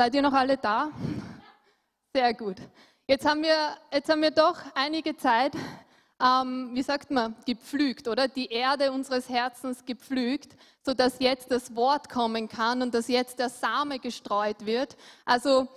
Seid ihr noch alle da? Sehr gut. Jetzt haben wir, jetzt haben wir doch einige Zeit, ähm, wie sagt man, gepflügt, oder? Die Erde unseres Herzens gepflügt, sodass jetzt das Wort kommen kann und dass jetzt der Same gestreut wird. Also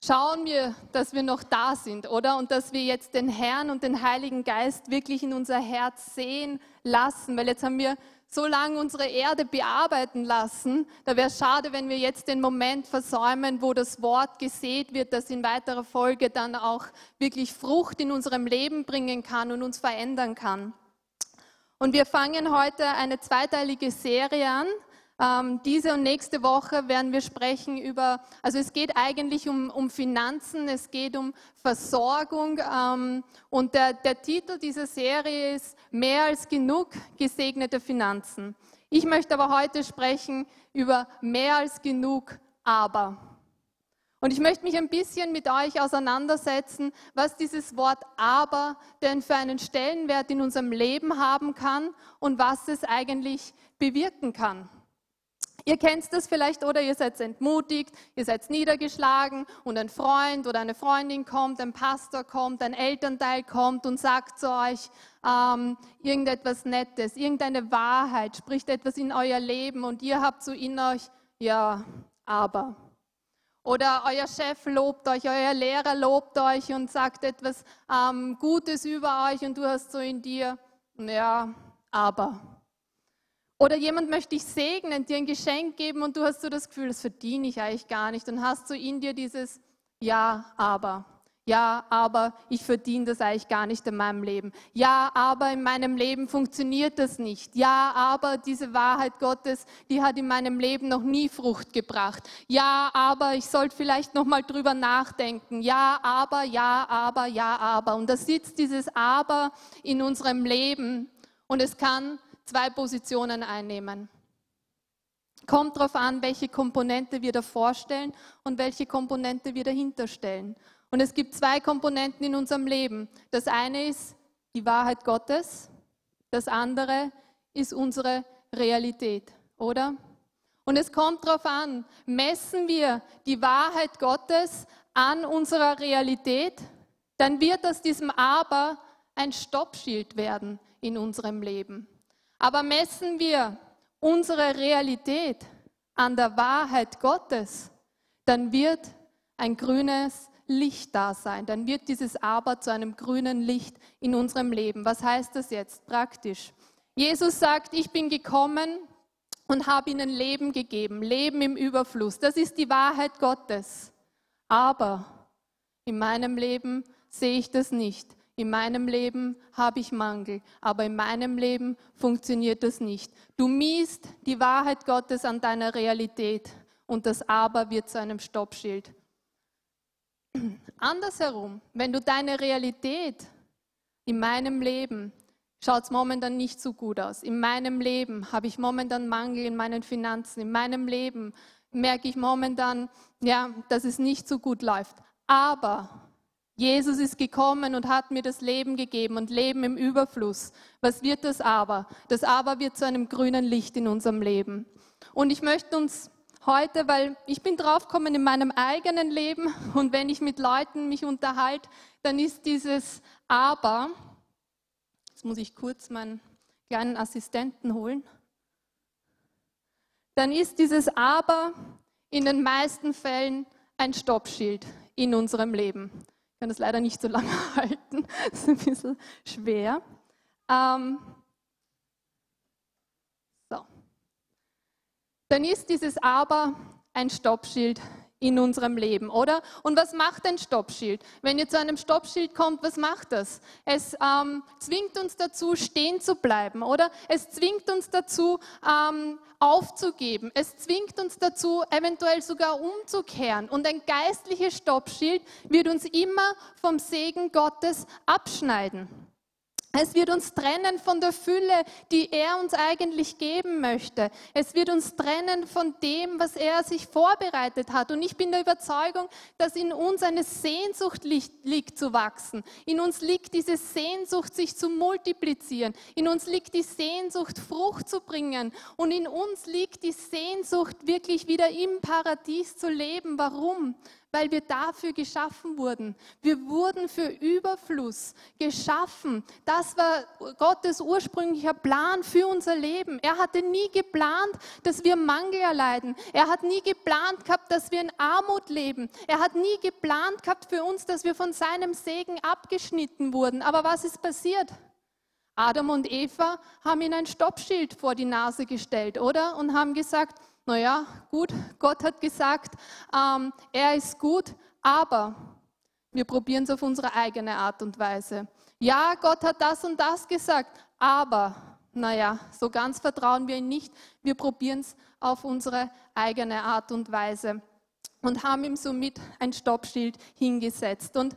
schauen wir, dass wir noch da sind, oder? Und dass wir jetzt den Herrn und den Heiligen Geist wirklich in unser Herz sehen lassen, weil jetzt haben wir so lange unsere Erde bearbeiten lassen. Da wäre schade, wenn wir jetzt den Moment versäumen, wo das Wort gesät wird, das in weiterer Folge dann auch wirklich Frucht in unserem Leben bringen kann und uns verändern kann. Und wir fangen heute eine zweiteilige Serie an. Ähm, diese und nächste Woche werden wir sprechen über, also es geht eigentlich um, um Finanzen, es geht um Versorgung ähm, und der, der Titel dieser Serie ist Mehr als genug gesegnete Finanzen. Ich möchte aber heute sprechen über mehr als genug aber. Und ich möchte mich ein bisschen mit euch auseinandersetzen, was dieses Wort aber denn für einen Stellenwert in unserem Leben haben kann und was es eigentlich bewirken kann. Ihr kennt das vielleicht oder ihr seid entmutigt, ihr seid niedergeschlagen und ein Freund oder eine Freundin kommt, ein Pastor kommt, ein Elternteil kommt und sagt zu euch ähm, irgendetwas Nettes, irgendeine Wahrheit, spricht etwas in euer Leben und ihr habt so in euch, ja, aber. Oder euer Chef lobt euch, euer Lehrer lobt euch und sagt etwas ähm, Gutes über euch und du hast so in dir, ja, aber. Oder jemand möchte dich segnen, dir ein Geschenk geben und du hast so das Gefühl, das verdiene ich eigentlich gar nicht. Und hast so in dir dieses Ja, aber. Ja, aber ich verdiene das eigentlich gar nicht in meinem Leben. Ja, aber in meinem Leben funktioniert das nicht. Ja, aber diese Wahrheit Gottes, die hat in meinem Leben noch nie Frucht gebracht. Ja, aber ich sollte vielleicht noch mal drüber nachdenken. Ja, aber, ja, aber, ja, aber. Und da sitzt dieses Aber in unserem Leben und es kann zwei Positionen einnehmen. Kommt darauf an, welche Komponente wir da vorstellen und welche Komponente wir dahinter stellen. Und es gibt zwei Komponenten in unserem Leben. Das eine ist die Wahrheit Gottes, das andere ist unsere Realität, oder? Und es kommt darauf an, messen wir die Wahrheit Gottes an unserer Realität, dann wird aus diesem Aber ein Stoppschild werden in unserem Leben. Aber messen wir unsere Realität an der Wahrheit Gottes, dann wird ein grünes Licht da sein. Dann wird dieses Aber zu einem grünen Licht in unserem Leben. Was heißt das jetzt praktisch? Jesus sagt, ich bin gekommen und habe ihnen Leben gegeben, Leben im Überfluss. Das ist die Wahrheit Gottes. Aber in meinem Leben sehe ich das nicht. In meinem Leben habe ich Mangel, aber in meinem Leben funktioniert das nicht. Du miest die Wahrheit Gottes an deiner Realität und das Aber wird zu einem Stoppschild. Andersherum, wenn du deine Realität in meinem Leben schaut es momentan nicht so gut aus. In meinem Leben habe ich momentan Mangel in meinen Finanzen. In meinem Leben merke ich momentan, ja, dass es nicht so gut läuft. Aber Jesus ist gekommen und hat mir das Leben gegeben und Leben im Überfluss. Was wird das aber? Das aber wird zu einem grünen Licht in unserem Leben. Und ich möchte uns heute, weil ich bin draufgekommen in meinem eigenen Leben und wenn ich mit Leuten mich unterhalte, dann ist dieses aber, jetzt muss ich kurz meinen kleinen Assistenten holen, dann ist dieses aber in den meisten Fällen ein Stoppschild in unserem Leben. Ich kann das leider nicht so lange halten, das ist ein bisschen schwer. Ähm, so. Dann ist dieses Aber ein Stoppschild in unserem Leben, oder? Und was macht ein Stoppschild? Wenn ihr zu einem Stoppschild kommt, was macht das? Es ähm, zwingt uns dazu, stehen zu bleiben, oder? Es zwingt uns dazu, ähm, aufzugeben. Es zwingt uns dazu, eventuell sogar umzukehren. Und ein geistliches Stoppschild wird uns immer vom Segen Gottes abschneiden. Es wird uns trennen von der Fülle, die er uns eigentlich geben möchte. Es wird uns trennen von dem, was er sich vorbereitet hat. Und ich bin der Überzeugung, dass in uns eine Sehnsucht liegt, zu wachsen. In uns liegt diese Sehnsucht, sich zu multiplizieren. In uns liegt die Sehnsucht, Frucht zu bringen. Und in uns liegt die Sehnsucht, wirklich wieder im Paradies zu leben. Warum? Weil wir dafür geschaffen wurden. Wir wurden für Überfluss geschaffen. Das war Gottes ursprünglicher Plan für unser Leben. Er hatte nie geplant, dass wir Mangel erleiden. Er hat nie geplant gehabt, dass wir in Armut leben. Er hat nie geplant gehabt für uns, dass wir von seinem Segen abgeschnitten wurden. Aber was ist passiert? Adam und Eva haben ihm ein Stoppschild vor die Nase gestellt, oder? Und haben gesagt, naja, gut, Gott hat gesagt, ähm, er ist gut, aber wir probieren es auf unsere eigene Art und Weise. Ja, Gott hat das und das gesagt, aber, naja, so ganz vertrauen wir ihm nicht. Wir probieren es auf unsere eigene Art und Weise und haben ihm somit ein Stoppschild hingesetzt. Und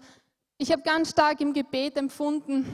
ich habe ganz stark im Gebet empfunden,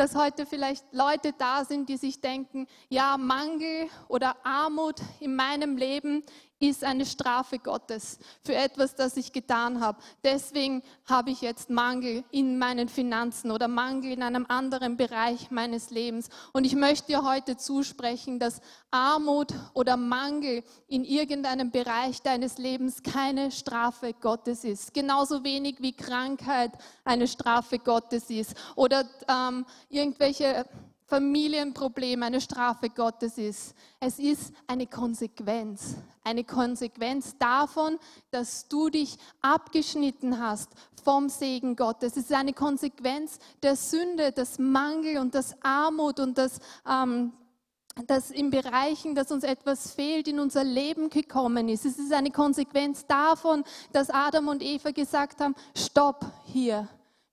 dass heute vielleicht Leute da sind, die sich denken, ja, Mangel oder Armut in meinem Leben ist eine Strafe Gottes für etwas, das ich getan habe. Deswegen habe ich jetzt Mangel in meinen Finanzen oder Mangel in einem anderen Bereich meines Lebens. Und ich möchte dir heute zusprechen, dass Armut oder Mangel in irgendeinem Bereich deines Lebens keine Strafe Gottes ist. Genauso wenig wie Krankheit eine Strafe Gottes ist oder ähm, irgendwelche Familienproblem eine Strafe Gottes ist. Es ist eine Konsequenz. Eine Konsequenz davon, dass du dich abgeschnitten hast vom Segen Gottes. Es ist eine Konsequenz der Sünde, des Mangel und des Armut und des, ähm, dass in Bereichen, dass uns etwas fehlt, in unser Leben gekommen ist. Es ist eine Konsequenz davon, dass Adam und Eva gesagt haben, stopp hier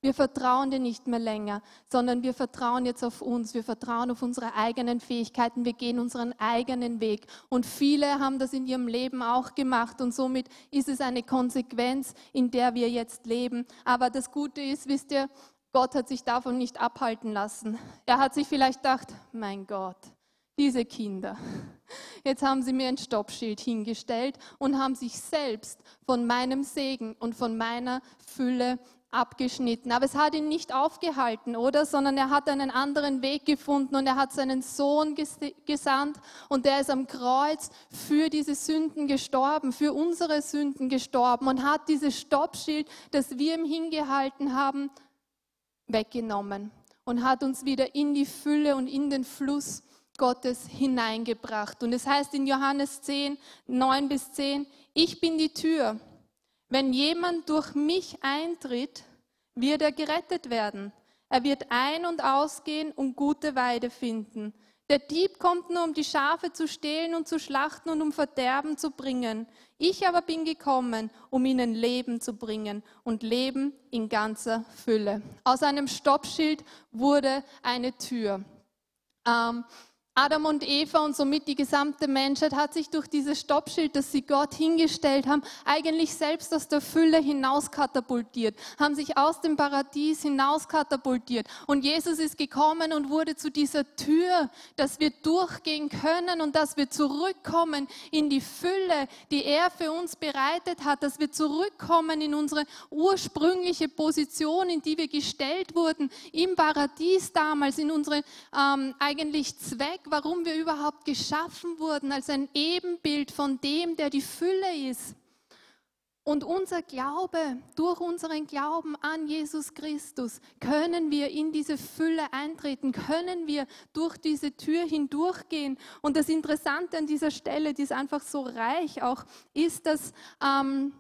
wir vertrauen dir nicht mehr länger, sondern wir vertrauen jetzt auf uns. Wir vertrauen auf unsere eigenen Fähigkeiten. Wir gehen unseren eigenen Weg. Und viele haben das in ihrem Leben auch gemacht. Und somit ist es eine Konsequenz, in der wir jetzt leben. Aber das Gute ist, wisst ihr, Gott hat sich davon nicht abhalten lassen. Er hat sich vielleicht gedacht, mein Gott, diese Kinder. Jetzt haben sie mir ein Stoppschild hingestellt und haben sich selbst von meinem Segen und von meiner Fülle abgeschnitten. Aber es hat ihn nicht aufgehalten, oder? Sondern er hat einen anderen Weg gefunden und er hat seinen Sohn gesandt und der ist am Kreuz für diese Sünden gestorben, für unsere Sünden gestorben und hat dieses Stoppschild, das wir ihm hingehalten haben, weggenommen und hat uns wieder in die Fülle und in den Fluss Gottes hineingebracht. Und es heißt in Johannes 10, 9 bis 10, ich bin die Tür. Wenn jemand durch mich eintritt, wird er gerettet werden. Er wird ein- und ausgehen und gute Weide finden. Der Dieb kommt nur, um die Schafe zu stehlen und zu schlachten und um Verderben zu bringen. Ich aber bin gekommen, um ihnen Leben zu bringen und Leben in ganzer Fülle. Aus einem Stoppschild wurde eine Tür. Ähm, Adam und Eva und somit die gesamte Menschheit hat sich durch dieses Stoppschild, das sie Gott hingestellt haben, eigentlich selbst aus der Fülle hinauskatapultiert, haben sich aus dem Paradies hinauskatapultiert. Und Jesus ist gekommen und wurde zu dieser Tür, dass wir durchgehen können und dass wir zurückkommen in die Fülle, die er für uns bereitet hat, dass wir zurückkommen in unsere ursprüngliche Position, in die wir gestellt wurden, im Paradies damals, in unsere ähm, eigentlich Zweck warum wir überhaupt geschaffen wurden, als ein Ebenbild von dem, der die Fülle ist. Und unser Glaube, durch unseren Glauben an Jesus Christus, können wir in diese Fülle eintreten, können wir durch diese Tür hindurchgehen. Und das Interessante an dieser Stelle, die ist einfach so reich auch, ist, dass ähm,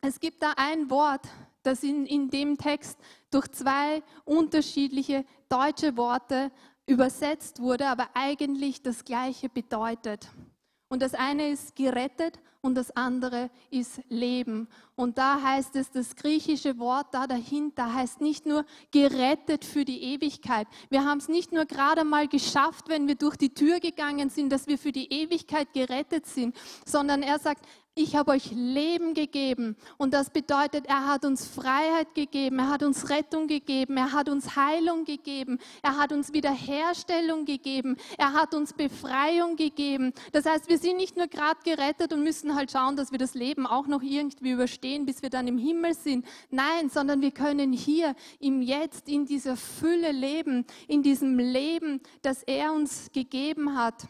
es gibt da ein Wort, das in, in dem Text durch zwei unterschiedliche deutsche Worte übersetzt wurde, aber eigentlich das Gleiche bedeutet. Und das eine ist gerettet und das andere ist Leben. Und da heißt es, das griechische Wort da dahinter heißt nicht nur gerettet für die Ewigkeit. Wir haben es nicht nur gerade mal geschafft, wenn wir durch die Tür gegangen sind, dass wir für die Ewigkeit gerettet sind, sondern er sagt, ich habe euch Leben gegeben. Und das bedeutet, er hat uns Freiheit gegeben, er hat uns Rettung gegeben, er hat uns Heilung gegeben, er hat uns Wiederherstellung gegeben, er hat uns Befreiung gegeben. Das heißt, wir sind nicht nur gerade gerettet und müssen halt schauen, dass wir das Leben auch noch irgendwie überstehen, bis wir dann im Himmel sind. Nein, sondern wir können hier im Jetzt, in dieser Fülle leben, in diesem Leben, das er uns gegeben hat.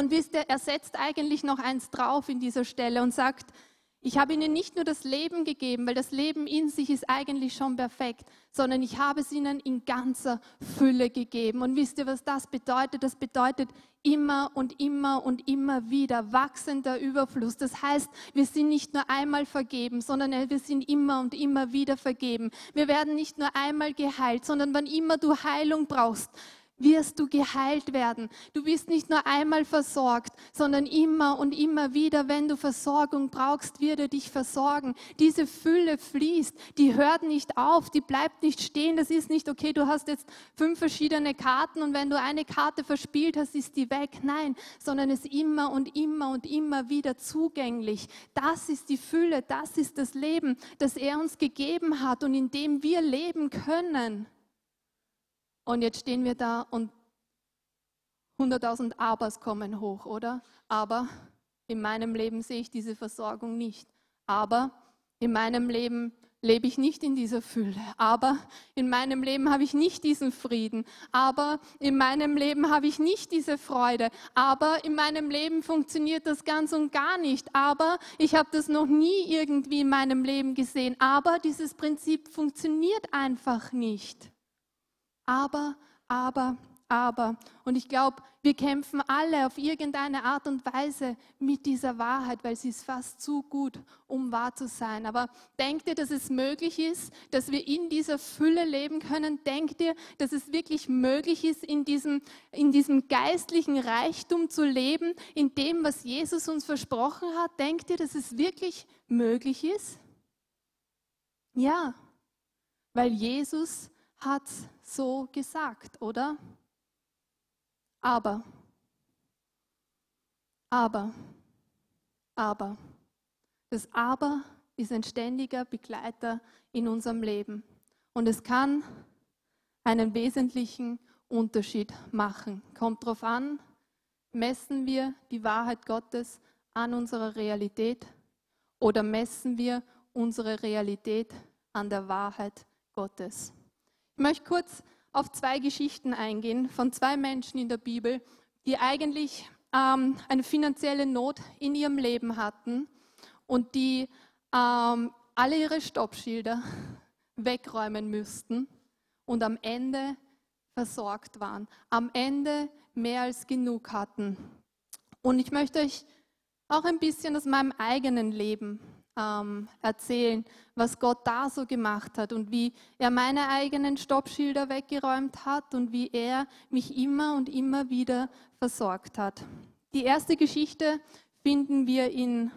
Und wisst ihr, er setzt eigentlich noch eins drauf in dieser Stelle und sagt, ich habe ihnen nicht nur das Leben gegeben, weil das Leben in sich ist eigentlich schon perfekt, sondern ich habe es ihnen in ganzer Fülle gegeben. Und wisst ihr, was das bedeutet? Das bedeutet immer und immer und immer wieder wachsender Überfluss. Das heißt, wir sind nicht nur einmal vergeben, sondern wir sind immer und immer wieder vergeben. Wir werden nicht nur einmal geheilt, sondern wann immer du Heilung brauchst, wirst du geheilt werden. Du bist nicht nur einmal versorgt, sondern immer und immer wieder, wenn du Versorgung brauchst, wird er dich versorgen. Diese Fülle fließt, die hört nicht auf, die bleibt nicht stehen. Das ist nicht, okay, du hast jetzt fünf verschiedene Karten und wenn du eine Karte verspielt hast, ist die weg. Nein, sondern es ist immer und immer und immer wieder zugänglich. Das ist die Fülle, das ist das Leben, das er uns gegeben hat und in dem wir leben können. Und jetzt stehen wir da und 100.000 Abers kommen hoch, oder? Aber in meinem Leben sehe ich diese Versorgung nicht. Aber in meinem Leben lebe ich nicht in dieser Fülle. Aber in meinem Leben habe ich nicht diesen Frieden. Aber in meinem Leben habe ich nicht diese Freude. Aber in meinem Leben funktioniert das ganz und gar nicht. Aber ich habe das noch nie irgendwie in meinem Leben gesehen. Aber dieses Prinzip funktioniert einfach nicht aber, aber, aber. Und ich glaube, wir kämpfen alle auf irgendeine Art und Weise mit dieser Wahrheit, weil sie ist fast zu gut, um wahr zu sein. Aber denkt ihr, dass es möglich ist, dass wir in dieser Fülle leben können? Denkt ihr, dass es wirklich möglich ist, in diesem, in diesem geistlichen Reichtum zu leben, in dem, was Jesus uns versprochen hat? Denkt ihr, dass es wirklich möglich ist? Ja, weil Jesus hat so gesagt, oder? Aber, aber, aber, das Aber ist ein ständiger Begleiter in unserem Leben. Und es kann einen wesentlichen Unterschied machen. Kommt darauf an, messen wir die Wahrheit Gottes an unserer Realität oder messen wir unsere Realität an der Wahrheit Gottes? Ich möchte kurz auf zwei Geschichten eingehen von zwei Menschen in der Bibel, die eigentlich ähm, eine finanzielle Not in ihrem Leben hatten und die ähm, alle ihre Stoppschilder wegräumen müssten und am Ende versorgt waren, am Ende mehr als genug hatten. Und ich möchte euch auch ein bisschen aus meinem eigenen Leben ähm, erzählen, was Gott da so gemacht hat und wie er meine eigenen Stoppschilder weggeräumt hat und wie er mich immer und immer wieder versorgt hat. Die erste Geschichte finden wir in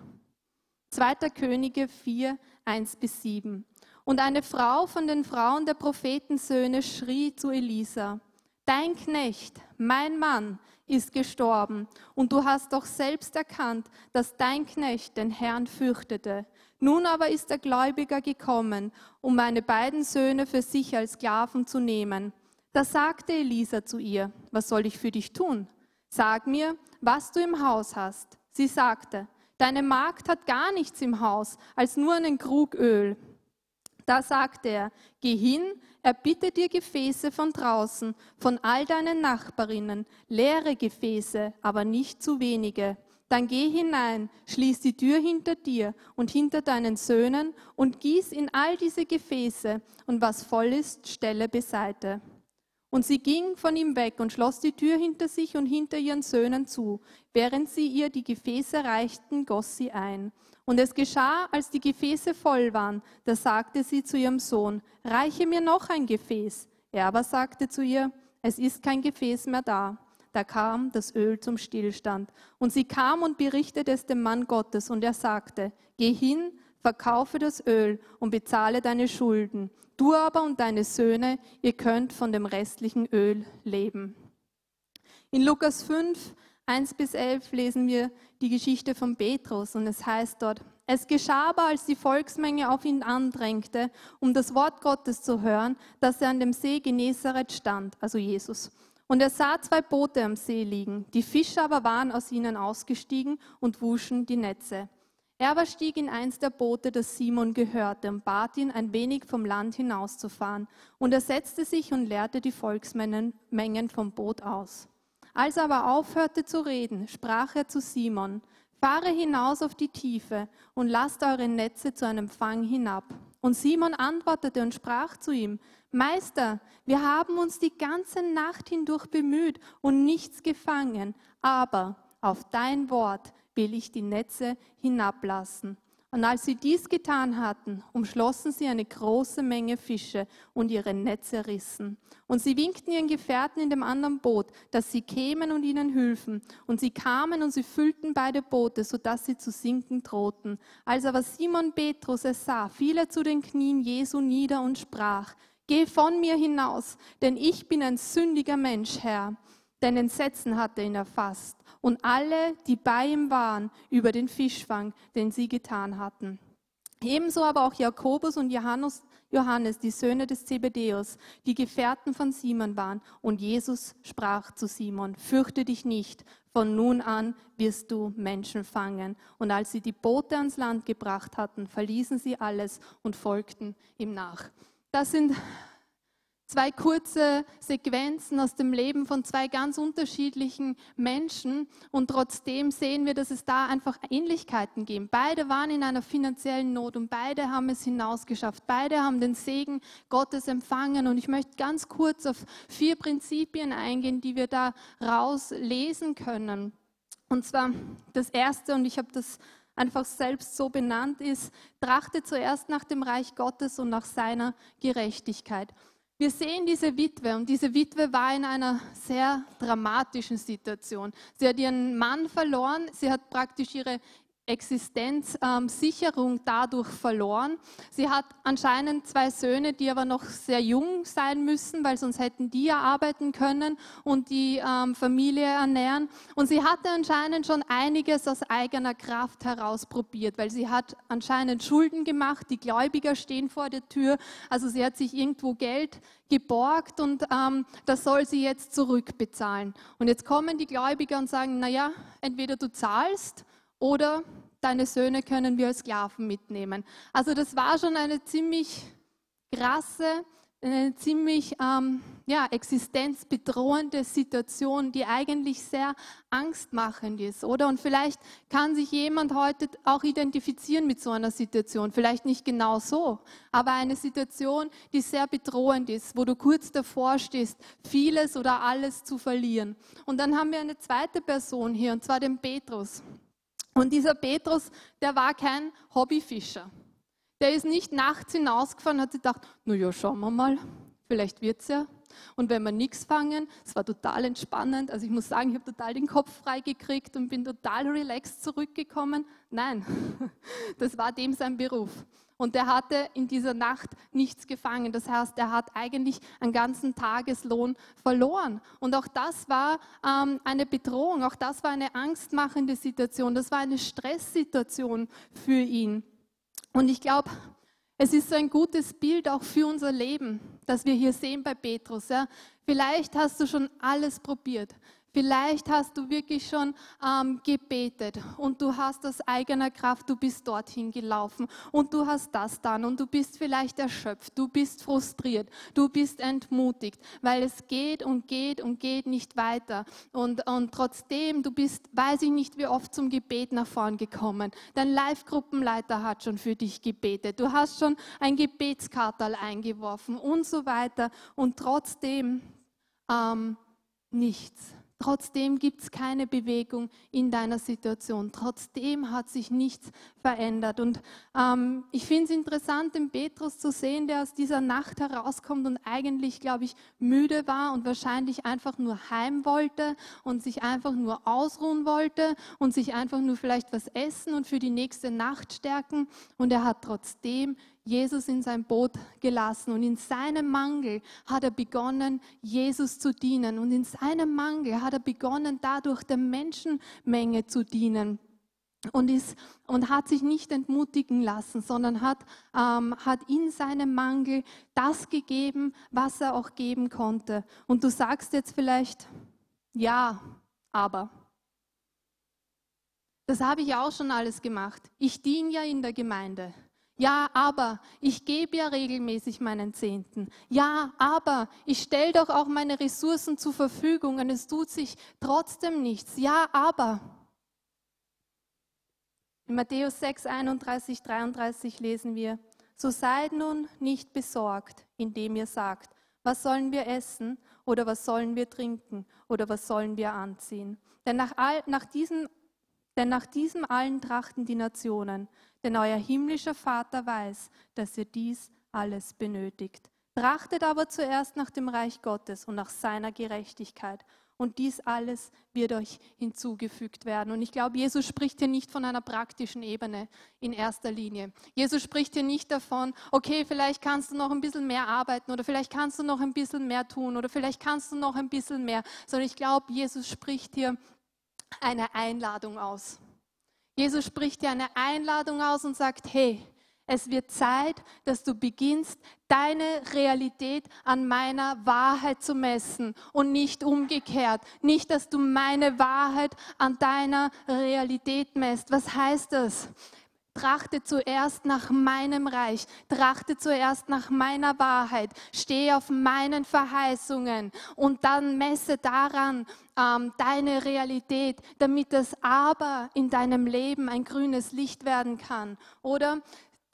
2. Könige 4, 1 bis 7. Und eine Frau von den Frauen der Prophetensöhne schrie zu Elisa, Dein Knecht, mein Mann, ist gestorben, und du hast doch selbst erkannt, dass dein Knecht den Herrn fürchtete. Nun aber ist der Gläubiger gekommen, um meine beiden Söhne für sich als Sklaven zu nehmen. Da sagte Elisa zu ihr, was soll ich für dich tun? Sag mir, was du im Haus hast. Sie sagte, deine Magd hat gar nichts im Haus, als nur einen Krug Öl. Da sagte er, geh hin, erbitte dir Gefäße von draußen, von all deinen Nachbarinnen, leere Gefäße, aber nicht zu wenige. Dann geh hinein, schließ die Tür hinter dir und hinter deinen Söhnen und gieß in all diese Gefäße, und was voll ist, stelle beiseite. Und sie ging von ihm weg und schloss die Tür hinter sich und hinter ihren Söhnen zu. Während sie ihr die Gefäße reichten, goss sie ein. Und es geschah, als die Gefäße voll waren, da sagte sie zu ihrem Sohn, reiche mir noch ein Gefäß. Er aber sagte zu ihr, es ist kein Gefäß mehr da. Da kam das Öl zum Stillstand. Und sie kam und berichtete es dem Mann Gottes, und er sagte, geh hin, verkaufe das Öl und bezahle deine Schulden. Du aber und deine Söhne, ihr könnt von dem restlichen Öl leben. In Lukas 5, 1 bis 11 lesen wir die Geschichte von Petrus und es heißt dort, es geschah aber, als die Volksmenge auf ihn andrängte, um das Wort Gottes zu hören, dass er an dem See Genezareth stand, also Jesus. Und er sah zwei Boote am See liegen. Die Fischer aber waren aus ihnen ausgestiegen und wuschen die Netze. Er aber stieg in eins der Boote, das Simon gehörte, und bat ihn, ein wenig vom Land hinauszufahren. Und er setzte sich und leerte die Volksmengen vom Boot aus. Als er aber aufhörte zu reden, sprach er zu Simon, fahre hinaus auf die Tiefe und lasst eure Netze zu einem Fang hinab. Und Simon antwortete und sprach zu ihm, Meister, wir haben uns die ganze Nacht hindurch bemüht und nichts gefangen, aber auf dein Wort will ich die Netze hinablassen. Und als sie dies getan hatten, umschlossen sie eine große Menge Fische und ihre Netze rissen. Und sie winkten ihren Gefährten in dem anderen Boot, dass sie kämen und ihnen hülfen. Und sie kamen und sie füllten beide Boote, sodass sie zu sinken drohten. Als aber Simon Petrus es sah, fiel er zu den Knien Jesu nieder und sprach, Geh von mir hinaus, denn ich bin ein sündiger Mensch, Herr. Denn Entsetzen hatte ihn erfasst und alle, die bei ihm waren, über den Fischfang, den sie getan hatten. Ebenso aber auch Jakobus und Johannes, Johannes, die Söhne des Zebedäus, die Gefährten von Simon waren. Und Jesus sprach zu Simon, fürchte dich nicht, von nun an wirst du Menschen fangen. Und als sie die Boote ans Land gebracht hatten, verließen sie alles und folgten ihm nach. Das sind zwei kurze Sequenzen aus dem Leben von zwei ganz unterschiedlichen Menschen und trotzdem sehen wir, dass es da einfach Ähnlichkeiten gibt. Beide waren in einer finanziellen Not und beide haben es hinausgeschafft. Beide haben den Segen Gottes empfangen und ich möchte ganz kurz auf vier Prinzipien eingehen, die wir da rauslesen können. Und zwar das erste, und ich habe das einfach selbst so benannt ist, trachte zuerst nach dem Reich Gottes und nach seiner Gerechtigkeit. Wir sehen diese Witwe und diese Witwe war in einer sehr dramatischen Situation. Sie hat ihren Mann verloren, sie hat praktisch ihre Existenzsicherung dadurch verloren. Sie hat anscheinend zwei Söhne, die aber noch sehr jung sein müssen, weil sonst hätten die ja arbeiten können und die ähm, Familie ernähren. Und sie hatte anscheinend schon einiges aus eigener Kraft heraus probiert, weil sie hat anscheinend Schulden gemacht, die Gläubiger stehen vor der Tür. Also sie hat sich irgendwo Geld geborgt und ähm, das soll sie jetzt zurückbezahlen. Und jetzt kommen die Gläubiger und sagen, naja, entweder du zahlst, oder deine Söhne können wir als Sklaven mitnehmen. Also das war schon eine ziemlich krasse, eine ziemlich ähm, ja, existenzbedrohende Situation, die eigentlich sehr angstmachend ist, oder? Und vielleicht kann sich jemand heute auch identifizieren mit so einer Situation. Vielleicht nicht genau so, aber eine Situation, die sehr bedrohend ist, wo du kurz davor stehst, vieles oder alles zu verlieren. Und dann haben wir eine zweite Person hier, und zwar den Petrus. Und dieser Petrus, der war kein Hobbyfischer. Der ist nicht nachts hinausgefahren und hat gedacht, na ja, schauen wir mal, vielleicht wird's ja. Und wenn wir nichts fangen, es war total entspannend. Also ich muss sagen, ich habe total den Kopf frei gekriegt und bin total relaxed zurückgekommen. Nein, das war dem sein Beruf. Und er hatte in dieser Nacht nichts gefangen. Das heißt, er hat eigentlich einen ganzen Tageslohn verloren. Und auch das war ähm, eine Bedrohung, auch das war eine angstmachende Situation, das war eine Stresssituation für ihn. Und ich glaube, es ist so ein gutes Bild auch für unser Leben, das wir hier sehen bei Petrus. Ja. Vielleicht hast du schon alles probiert. Vielleicht hast du wirklich schon ähm, gebetet und du hast aus eigener Kraft, du bist dorthin gelaufen und du hast das dann und du bist vielleicht erschöpft, du bist frustriert, du bist entmutigt, weil es geht und geht und geht nicht weiter. Und, und trotzdem, du bist, weiß ich nicht, wie oft zum Gebet nach vorn gekommen. Dein Live-Gruppenleiter hat schon für dich gebetet, du hast schon ein Gebetskartal eingeworfen und so weiter und trotzdem ähm, nichts Trotzdem gibt es keine Bewegung in deiner Situation. Trotzdem hat sich nichts verändert. Und ähm, ich finde es interessant, den Petrus zu sehen, der aus dieser Nacht herauskommt und eigentlich, glaube ich, müde war und wahrscheinlich einfach nur heim wollte und sich einfach nur ausruhen wollte und sich einfach nur vielleicht was essen und für die nächste Nacht stärken. Und er hat trotzdem Jesus in sein Boot gelassen und in seinem Mangel hat er begonnen, Jesus zu dienen und in seinem Mangel hat er begonnen, dadurch der Menschenmenge zu dienen und, ist, und hat sich nicht entmutigen lassen, sondern hat, ähm, hat in seinem Mangel das gegeben, was er auch geben konnte. Und du sagst jetzt vielleicht, ja, aber. Das habe ich auch schon alles gemacht. Ich diene ja in der Gemeinde. Ja, aber ich gebe ja regelmäßig meinen Zehnten. Ja, aber ich stelle doch auch meine Ressourcen zur Verfügung und es tut sich trotzdem nichts. Ja, aber. In Matthäus 6, 31, 33 lesen wir, so seid nun nicht besorgt, indem ihr sagt, was sollen wir essen oder was sollen wir trinken oder was sollen wir anziehen. Denn nach, all, nach, diesem, denn nach diesem allen trachten die Nationen, denn euer himmlischer Vater weiß, dass ihr dies alles benötigt. Trachtet aber zuerst nach dem Reich Gottes und nach seiner Gerechtigkeit und dies alles wird euch hinzugefügt werden. Und ich glaube, Jesus spricht hier nicht von einer praktischen Ebene in erster Linie. Jesus spricht hier nicht davon, okay, vielleicht kannst du noch ein bisschen mehr arbeiten oder vielleicht kannst du noch ein bisschen mehr tun oder vielleicht kannst du noch ein bisschen mehr, sondern ich glaube, Jesus spricht hier eine Einladung aus. Jesus spricht dir eine Einladung aus und sagt, hey, es wird Zeit, dass du beginnst, deine Realität an meiner Wahrheit zu messen und nicht umgekehrt. Nicht, dass du meine Wahrheit an deiner Realität messt. Was heißt das? Trachte zuerst nach meinem Reich, trachte zuerst nach meiner Wahrheit, stehe auf meinen Verheißungen und dann messe daran ähm, deine Realität, damit das Aber in deinem Leben ein grünes Licht werden kann. Oder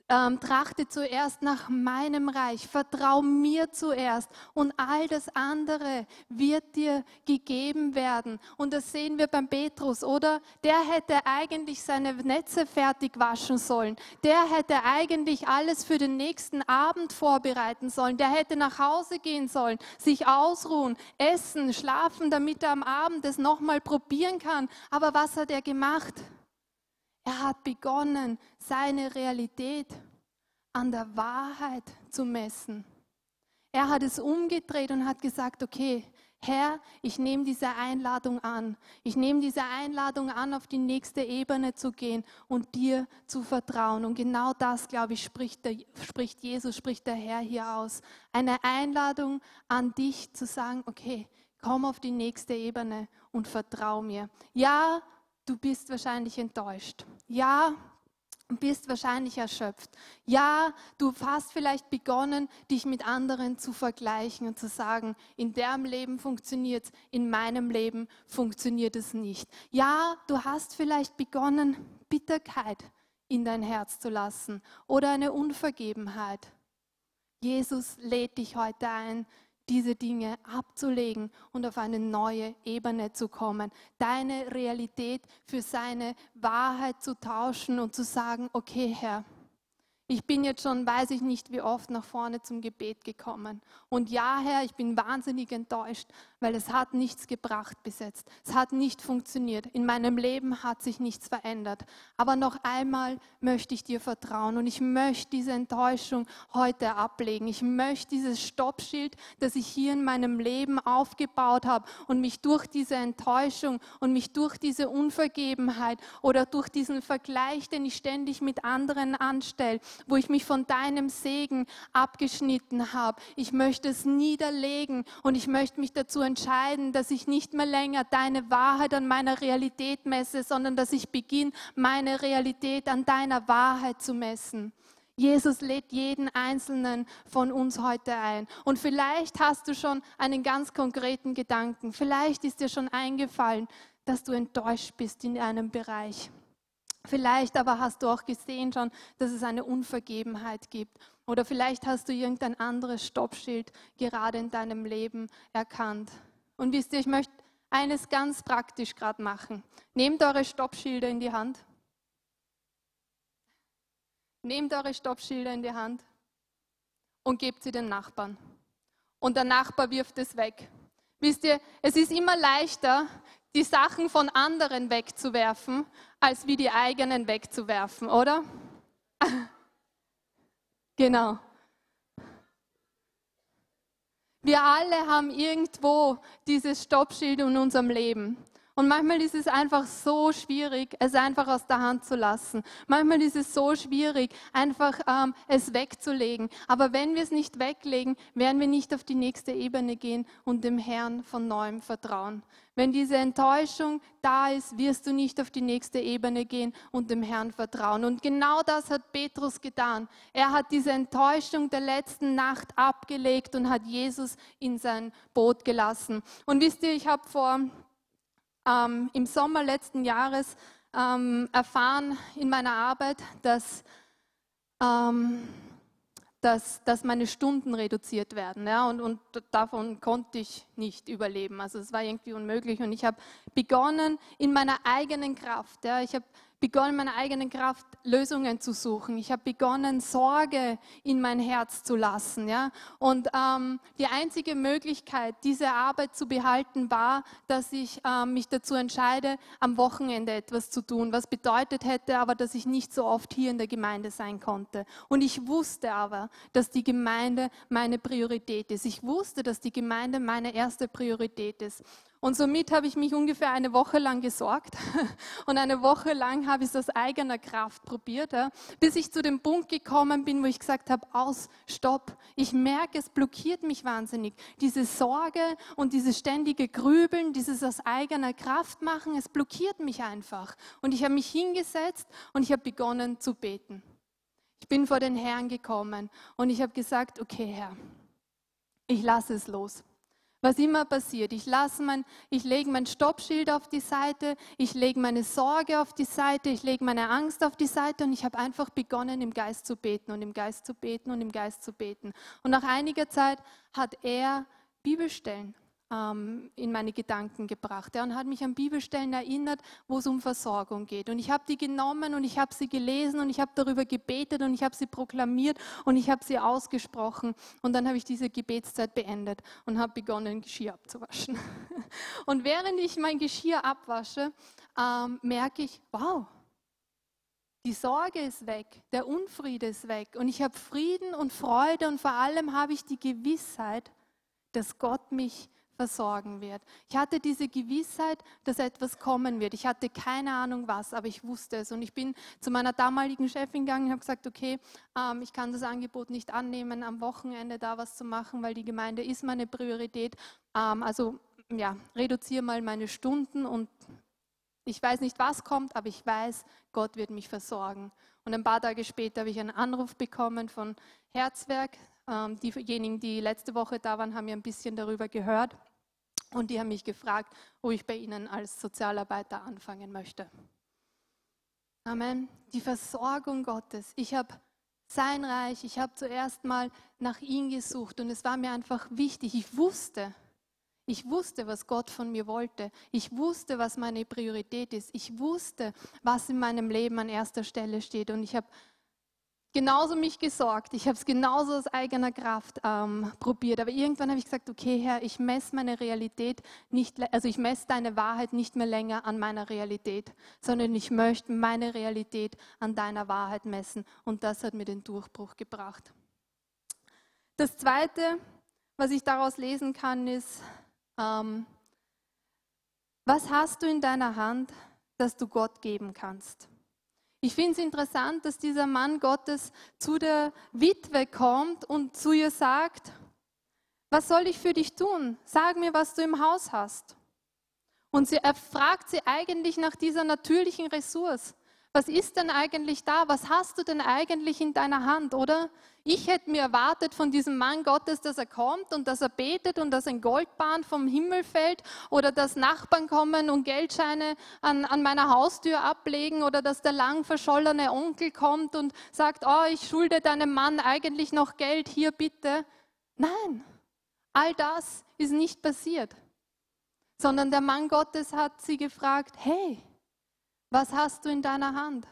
ähm, trachte zuerst nach meinem Reich, vertrau mir zuerst und all das andere wird dir gegeben werden. Und das sehen wir beim Petrus, oder? Der hätte eigentlich seine Netze fertig waschen sollen. Der hätte eigentlich alles für den nächsten Abend vorbereiten sollen. Der hätte nach Hause gehen sollen, sich ausruhen, essen, schlafen, damit er am Abend es nochmal probieren kann. Aber was hat er gemacht? Er hat begonnen, seine Realität an der Wahrheit zu messen. Er hat es umgedreht und hat gesagt, okay, Herr, ich nehme diese Einladung an. Ich nehme diese Einladung an, auf die nächste Ebene zu gehen und dir zu vertrauen. Und genau das, glaube ich, spricht, der, spricht Jesus, spricht der Herr hier aus. Eine Einladung an dich zu sagen, okay, komm auf die nächste Ebene und vertrau mir. Ja, du bist wahrscheinlich enttäuscht. Ja, bist wahrscheinlich erschöpft. Ja, du hast vielleicht begonnen, dich mit anderen zu vergleichen und zu sagen, in deren Leben funktioniert es, in meinem Leben funktioniert es nicht. Ja, du hast vielleicht begonnen, Bitterkeit in dein Herz zu lassen oder eine Unvergebenheit. Jesus lädt dich heute ein, diese Dinge abzulegen und auf eine neue Ebene zu kommen. Deine Realität für seine Wahrheit zu tauschen und zu sagen, okay Herr, ich bin jetzt schon, weiß ich nicht, wie oft nach vorne zum Gebet gekommen. Und ja, Herr, ich bin wahnsinnig enttäuscht, weil es hat nichts gebracht bis jetzt. Es hat nicht funktioniert. In meinem Leben hat sich nichts verändert. Aber noch einmal möchte ich dir vertrauen und ich möchte diese Enttäuschung heute ablegen. Ich möchte dieses Stoppschild, das ich hier in meinem Leben aufgebaut habe und mich durch diese Enttäuschung und mich durch diese Unvergebenheit oder durch diesen Vergleich, den ich ständig mit anderen anstelle, wo ich mich von deinem Segen abgeschnitten habe. Ich möchte es niederlegen und ich möchte mich dazu entscheiden, dass ich nicht mehr länger deine Wahrheit an meiner Realität messe, sondern dass ich beginne, meine Realität an deiner Wahrheit zu messen. Jesus lädt jeden einzelnen von uns heute ein. Und vielleicht hast du schon einen ganz konkreten Gedanken. Vielleicht ist dir schon eingefallen, dass du enttäuscht bist in einem Bereich. Vielleicht aber hast du auch gesehen schon, dass es eine Unvergebenheit gibt. Oder vielleicht hast du irgendein anderes Stoppschild gerade in deinem Leben erkannt. Und wisst ihr, ich möchte eines ganz praktisch gerade machen. Nehmt eure Stoppschilder in die Hand. Nehmt eure Stoppschilder in die Hand und gebt sie dem Nachbarn. Und der Nachbar wirft es weg. Wisst ihr, es ist immer leichter, die Sachen von anderen wegzuwerfen, als wie die eigenen wegzuwerfen, oder? Genau. Wir alle haben irgendwo dieses Stoppschild in unserem Leben. Und manchmal ist es einfach so schwierig, es einfach aus der Hand zu lassen. Manchmal ist es so schwierig, einfach ähm, es wegzulegen. Aber wenn wir es nicht weglegen, werden wir nicht auf die nächste Ebene gehen und dem Herrn von neuem vertrauen. Wenn diese Enttäuschung da ist, wirst du nicht auf die nächste Ebene gehen und dem Herrn vertrauen. Und genau das hat Petrus getan. Er hat diese Enttäuschung der letzten Nacht abgelegt und hat Jesus in sein Boot gelassen. Und wisst ihr, ich habe vor ähm, im Sommer letzten Jahres ähm, erfahren in meiner Arbeit, dass, ähm, dass, dass meine Stunden reduziert werden. Ja, und, und davon konnte ich nicht überleben. Also es war irgendwie unmöglich. Und ich habe begonnen in meiner eigenen Kraft. Ja, ich habe begonnen, meiner eigenen Kraft Lösungen zu suchen. Ich habe begonnen, Sorge in mein Herz zu lassen. Ja? Und ähm, die einzige Möglichkeit, diese Arbeit zu behalten, war, dass ich ähm, mich dazu entscheide, am Wochenende etwas zu tun, was bedeutet hätte aber, dass ich nicht so oft hier in der Gemeinde sein konnte. Und ich wusste aber, dass die Gemeinde meine Priorität ist. Ich wusste, dass die Gemeinde meine erste Priorität ist. Und somit habe ich mich ungefähr eine Woche lang gesorgt und eine Woche lang habe ich es aus eigener Kraft probiert, bis ich zu dem Punkt gekommen bin, wo ich gesagt habe, aus, stopp. Ich merke, es blockiert mich wahnsinnig. Diese Sorge und dieses ständige Grübeln, dieses aus eigener Kraft machen, es blockiert mich einfach. Und ich habe mich hingesetzt und ich habe begonnen zu beten. Ich bin vor den Herrn gekommen und ich habe gesagt, okay Herr, ich lasse es los was immer passiert. Ich, mein, ich lege mein Stoppschild auf die Seite, ich lege meine Sorge auf die Seite, ich lege meine Angst auf die Seite und ich habe einfach begonnen, im Geist zu beten und im Geist zu beten und im Geist zu beten. Und nach einiger Zeit hat er Bibelstellen ähm, in meine Gedanken gebracht ja, und hat mich an Bibelstellen erinnert, wo es um Versorgung geht. Und ich habe die genommen und ich habe sie gelesen und ich habe darüber gebetet und ich habe sie proklamiert und ich habe sie ausgesprochen. Und dann habe ich diese Gebetszeit beendet und habe begonnen, Geschirr abzuwaschen. Und während ich mein Geschirr abwasche, ähm, merke ich, wow, die Sorge ist weg, der Unfriede ist weg und ich habe Frieden und Freude und vor allem habe ich die Gewissheit, dass Gott mich versorgen wird. Ich hatte diese Gewissheit, dass etwas kommen wird. Ich hatte keine Ahnung was, aber ich wusste es. Und ich bin zu meiner damaligen Chefin gegangen und habe gesagt, okay, ähm, ich kann das Angebot nicht annehmen, am Wochenende da was zu machen, weil die Gemeinde ist meine Priorität. Ähm, also ja, reduziere mal meine Stunden und ich weiß nicht, was kommt, aber ich weiß, Gott wird mich versorgen. Und ein paar Tage später habe ich einen Anruf bekommen von Herzwerk. Ähm, diejenigen, die letzte Woche da waren, haben ja ein bisschen darüber gehört. Und die haben mich gefragt, ob ich bei ihnen als Sozialarbeiter anfangen möchte. Amen. Die Versorgung Gottes. Ich habe sein Reich, ich habe zuerst mal nach ihm gesucht und es war mir einfach wichtig. Ich wusste, ich wusste, was Gott von mir wollte. Ich wusste, was meine Priorität ist. Ich wusste, was in meinem Leben an erster Stelle steht. Und ich habe genauso mich gesorgt. Ich habe es genauso aus eigener Kraft ähm, probiert. Aber irgendwann habe ich gesagt, okay, Herr, ich messe meine Realität nicht, also ich messe deine Wahrheit nicht mehr länger an meiner Realität, sondern ich möchte meine Realität an deiner Wahrheit messen. Und das hat mir den Durchbruch gebracht. Das Zweite, was ich daraus lesen kann, ist, ähm, was hast du in deiner Hand, das du Gott geben kannst? Ich finde es interessant, dass dieser Mann Gottes zu der Witwe kommt und zu ihr sagt, was soll ich für dich tun? Sag mir, was du im Haus hast. Und sie, er fragt sie eigentlich nach dieser natürlichen Ressource. Was ist denn eigentlich da? Was hast du denn eigentlich in deiner Hand, oder? Ich hätte mir erwartet von diesem Mann Gottes, dass er kommt und dass er betet und dass ein Goldbahn vom Himmel fällt oder dass Nachbarn kommen und Geldscheine an, an meiner Haustür ablegen oder dass der lang verschollene Onkel kommt und sagt, oh, ich schulde deinem Mann eigentlich noch Geld, hier bitte. Nein, all das ist nicht passiert, sondern der Mann Gottes hat sie gefragt, hey, was hast du in deiner Hand?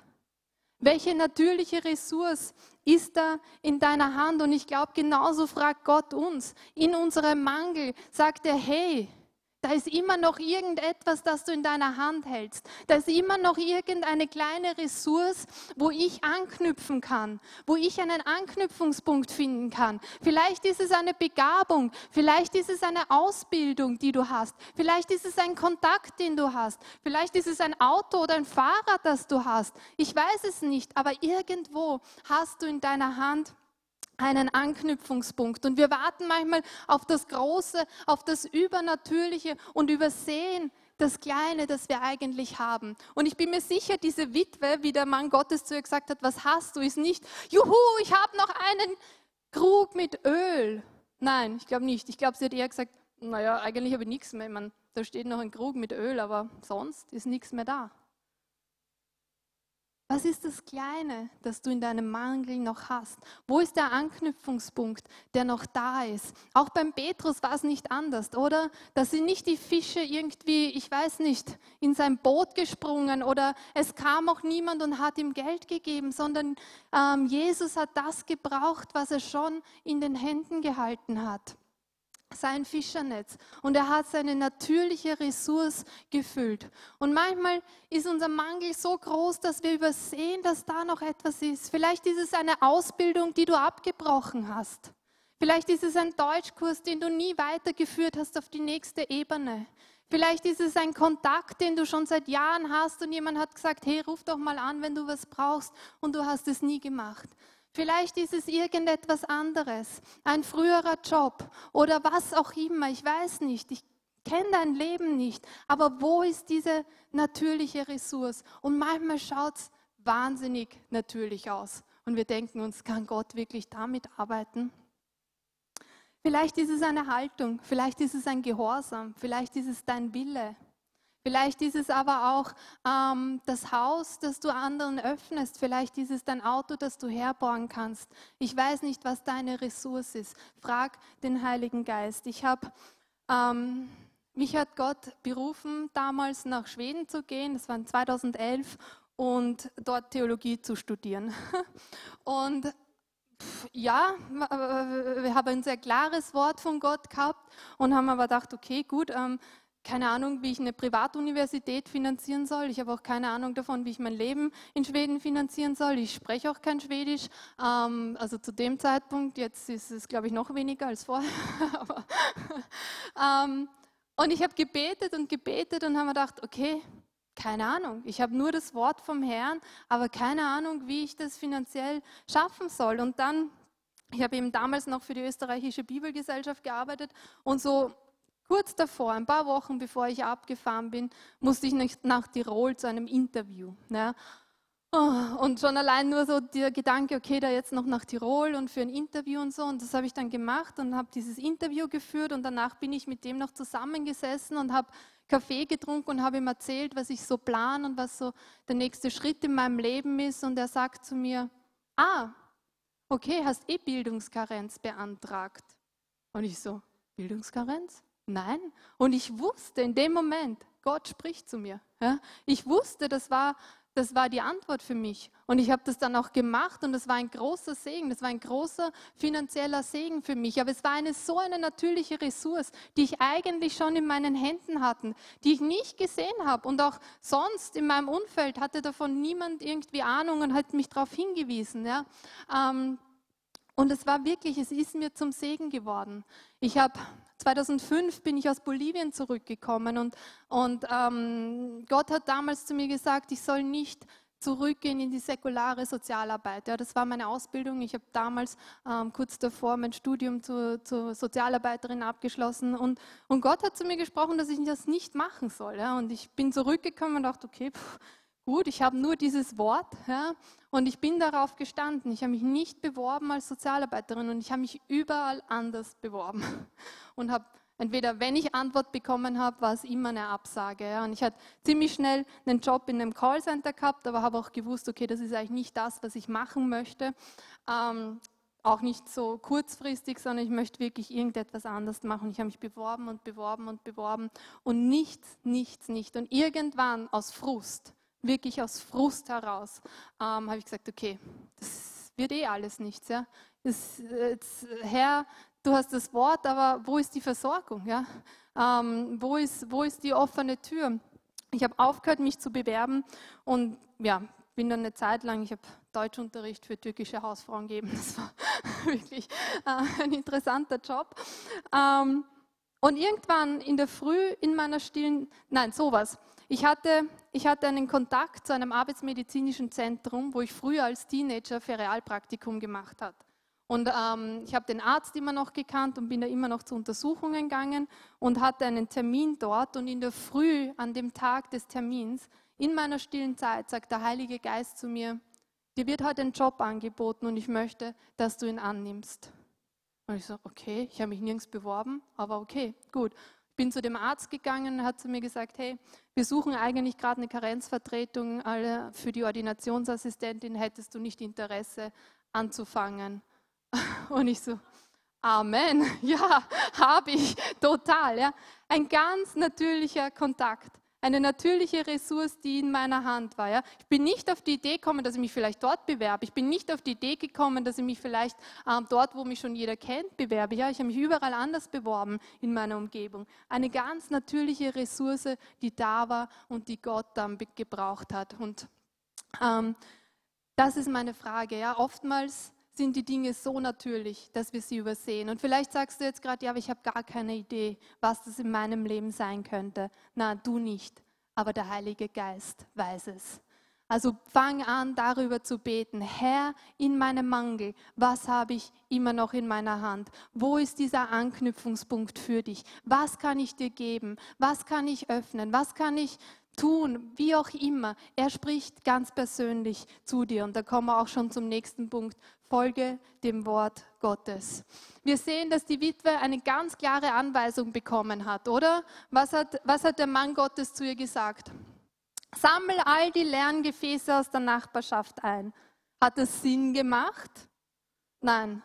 Welche natürliche Ressource ist da in deiner Hand? Und ich glaube, genauso fragt Gott uns. In unserem Mangel sagt er, hey, Da ist immer noch irgendetwas, das du in deiner Hand hältst. Da ist immer noch irgendeine kleine Ressource, wo ich anknüpfen kann, wo ich einen Anknüpfungspunkt finden kann. Vielleicht ist es eine Begabung, vielleicht ist es eine Ausbildung, die du hast, vielleicht ist es ein Kontakt, den du hast, vielleicht ist es ein Auto oder ein Fahrrad, das du hast. Ich weiß es nicht, aber irgendwo hast du in deiner Hand einen Anknüpfungspunkt. Und wir warten manchmal auf das Große, auf das Übernatürliche und übersehen das Kleine, das wir eigentlich haben. Und ich bin mir sicher, diese Witwe, wie der Mann Gottes zu ihr gesagt hat, was hast du, ist nicht, juhu, ich habe noch einen Krug mit Öl. Nein, ich glaube nicht. Ich glaube, sie hat eher gesagt, naja, eigentlich habe ich nichts mehr. Ich meine, da steht noch ein Krug mit Öl, aber sonst ist nichts mehr da. Was ist das Kleine, das du in deinem Mangel noch hast? Wo ist der Anknüpfungspunkt, der noch da ist? Auch beim Petrus war es nicht anders, oder? Da sind nicht die Fische irgendwie, ich weiß nicht, in sein Boot gesprungen oder es kam auch niemand und hat ihm Geld gegeben, sondern ähm, Jesus hat das gebraucht, was er schon in den Händen gehalten hat sein Fischernetz und er hat seine natürliche Ressource gefüllt. Und manchmal ist unser Mangel so groß, dass wir übersehen, dass da noch etwas ist. Vielleicht ist es eine Ausbildung, die du abgebrochen hast. Vielleicht ist es ein Deutschkurs, den du nie weitergeführt hast auf die nächste Ebene. Vielleicht ist es ein Kontakt, den du schon seit Jahren hast und jemand hat gesagt, hey, ruf doch mal an, wenn du was brauchst und du hast es nie gemacht. Vielleicht ist es irgendetwas anderes, ein früherer Job oder was auch immer, ich weiß nicht, ich kenne dein Leben nicht, aber wo ist diese natürliche Ressource? Und manchmal schaut es wahnsinnig natürlich aus und wir denken uns, kann Gott wirklich damit arbeiten? Vielleicht ist es eine Haltung, vielleicht ist es ein Gehorsam, vielleicht ist es dein Wille. Vielleicht ist es aber auch ähm, das Haus, das du anderen öffnest. Vielleicht ist es dein Auto, das du herbauen kannst. Ich weiß nicht, was deine Ressource ist. Frag den Heiligen Geist. Ich habe, ähm, mich hat Gott berufen, damals nach Schweden zu gehen. Das war 2011 und dort Theologie zu studieren. Und ja, wir haben ein sehr klares Wort von Gott gehabt und haben aber gedacht, okay, gut, ähm, keine Ahnung, wie ich eine Privatuniversität finanzieren soll. Ich habe auch keine Ahnung davon, wie ich mein Leben in Schweden finanzieren soll. Ich spreche auch kein Schwedisch. Ähm, also zu dem Zeitpunkt, jetzt ist es, glaube ich, noch weniger als vorher. Aber, ähm, und ich habe gebetet und gebetet und habe gedacht, okay, keine Ahnung. Ich habe nur das Wort vom Herrn, aber keine Ahnung, wie ich das finanziell schaffen soll. Und dann, ich habe eben damals noch für die österreichische Bibelgesellschaft gearbeitet und so Kurz davor, ein paar Wochen bevor ich abgefahren bin, musste ich nach Tirol zu einem Interview. Ne? Und schon allein nur so der Gedanke, okay, da jetzt noch nach Tirol und für ein Interview und so. Und das habe ich dann gemacht und habe dieses Interview geführt und danach bin ich mit dem noch zusammengesessen und habe Kaffee getrunken und habe ihm erzählt, was ich so plan und was so der nächste Schritt in meinem Leben ist. Und er sagt zu mir, ah, okay, hast eh Bildungskarenz beantragt. Und ich so, Bildungskarenz? Nein. Und ich wusste in dem Moment, Gott spricht zu mir. Ja? Ich wusste, das war, das war die Antwort für mich. Und ich habe das dann auch gemacht und das war ein großer Segen. Das war ein großer finanzieller Segen für mich. Aber es war eine so eine natürliche Ressource, die ich eigentlich schon in meinen Händen hatte, die ich nicht gesehen habe. Und auch sonst in meinem Umfeld hatte davon niemand irgendwie Ahnung und hat mich darauf hingewiesen. Ja? Ähm, und es war wirklich, es ist mir zum Segen geworden. Ich habe 2005 bin ich aus Bolivien zurückgekommen und, und ähm, Gott hat damals zu mir gesagt, ich soll nicht zurückgehen in die säkulare Sozialarbeit. Ja, das war meine Ausbildung. Ich habe damals ähm, kurz davor mein Studium zur, zur Sozialarbeiterin abgeschlossen und, und, Gott hat zu mir gesprochen, dass ich das nicht machen soll. Ja, und ich bin zurückgekommen und dachte, okay, pff, gut, ich habe nur dieses Wort ja, und ich bin darauf gestanden. Ich habe mich nicht beworben als Sozialarbeiterin und ich habe mich überall anders beworben und habe entweder, wenn ich Antwort bekommen habe, war es immer eine Absage. Ja. Und ich hatte ziemlich schnell einen Job in einem Callcenter gehabt, aber habe auch gewusst, okay, das ist eigentlich nicht das, was ich machen möchte. Ähm, auch nicht so kurzfristig, sondern ich möchte wirklich irgendetwas anderes machen. Ich habe mich beworben und beworben und beworben und nichts, nichts, nicht. Und irgendwann aus Frust, wirklich aus Frust heraus, ähm, habe ich gesagt, okay, das wird eh alles nichts. Ja. Das, das, Herr, du hast das Wort, aber wo ist die Versorgung? Ja? Ähm, wo, ist, wo ist die offene Tür? Ich habe aufgehört, mich zu bewerben und ja, bin dann eine Zeit lang, ich habe Deutschunterricht für türkische Hausfrauen gegeben. Das war wirklich äh, ein interessanter Job. Ähm, und irgendwann in der Früh in meiner stillen, nein, sowas. Ich hatte, ich hatte einen Kontakt zu einem arbeitsmedizinischen Zentrum, wo ich früher als Teenager Ferialpraktikum gemacht habe. Und ähm, ich habe den Arzt immer noch gekannt und bin da immer noch zu Untersuchungen gegangen und hatte einen Termin dort. Und in der Früh, an dem Tag des Termins, in meiner stillen Zeit, sagt der Heilige Geist zu mir, dir wird heute ein Job angeboten und ich möchte, dass du ihn annimmst. Und ich so, okay, ich habe mich nirgends beworben, aber okay, gut. Bin zu dem Arzt gegangen hat zu mir gesagt, hey, wir suchen eigentlich gerade eine Karenzvertretung für die Ordinationsassistentin, hättest du nicht Interesse anzufangen? Und ich so, Amen, ja, habe ich, total. Ja. Ein ganz natürlicher Kontakt, eine natürliche Ressource, die in meiner Hand war. Ja. Ich bin nicht auf die Idee gekommen, dass ich mich vielleicht dort bewerbe. Ich bin nicht auf die Idee gekommen, dass ich mich vielleicht ähm, dort, wo mich schon jeder kennt, bewerbe. Ja, ich habe mich überall anders beworben in meiner Umgebung. Eine ganz natürliche Ressource, die da war und die Gott dann gebraucht hat. Und ähm, das ist meine Frage. Ja. Oftmals sind die Dinge so natürlich, dass wir sie übersehen. Und vielleicht sagst du jetzt gerade, ja, aber ich habe gar keine Idee, was das in meinem Leben sein könnte. Na, du nicht, aber der Heilige Geist weiß es. Also fang an, darüber zu beten. Herr, in meinem Mangel, was habe ich immer noch in meiner Hand? Wo ist dieser Anknüpfungspunkt für dich? Was kann ich dir geben? Was kann ich öffnen? Was kann ich tun, wie auch immer. Er spricht ganz persönlich zu dir. Und da kommen wir auch schon zum nächsten Punkt. Folge dem Wort Gottes. Wir sehen, dass die Witwe eine ganz klare Anweisung bekommen hat, oder? Was hat, was hat der Mann Gottes zu ihr gesagt? Sammel all die leeren Gefäße aus der Nachbarschaft ein. Hat es Sinn gemacht? Nein,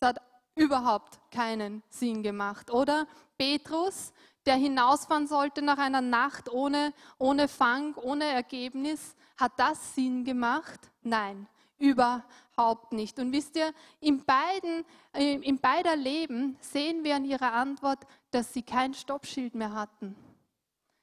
es hat überhaupt keinen Sinn gemacht, oder? Petrus, der hinausfahren sollte nach einer Nacht ohne, ohne Fang, ohne Ergebnis, hat das Sinn gemacht? Nein, überhaupt nicht. Und wisst ihr, in, beiden, äh, in beider Leben sehen wir an ihrer Antwort, dass sie kein Stoppschild mehr hatten,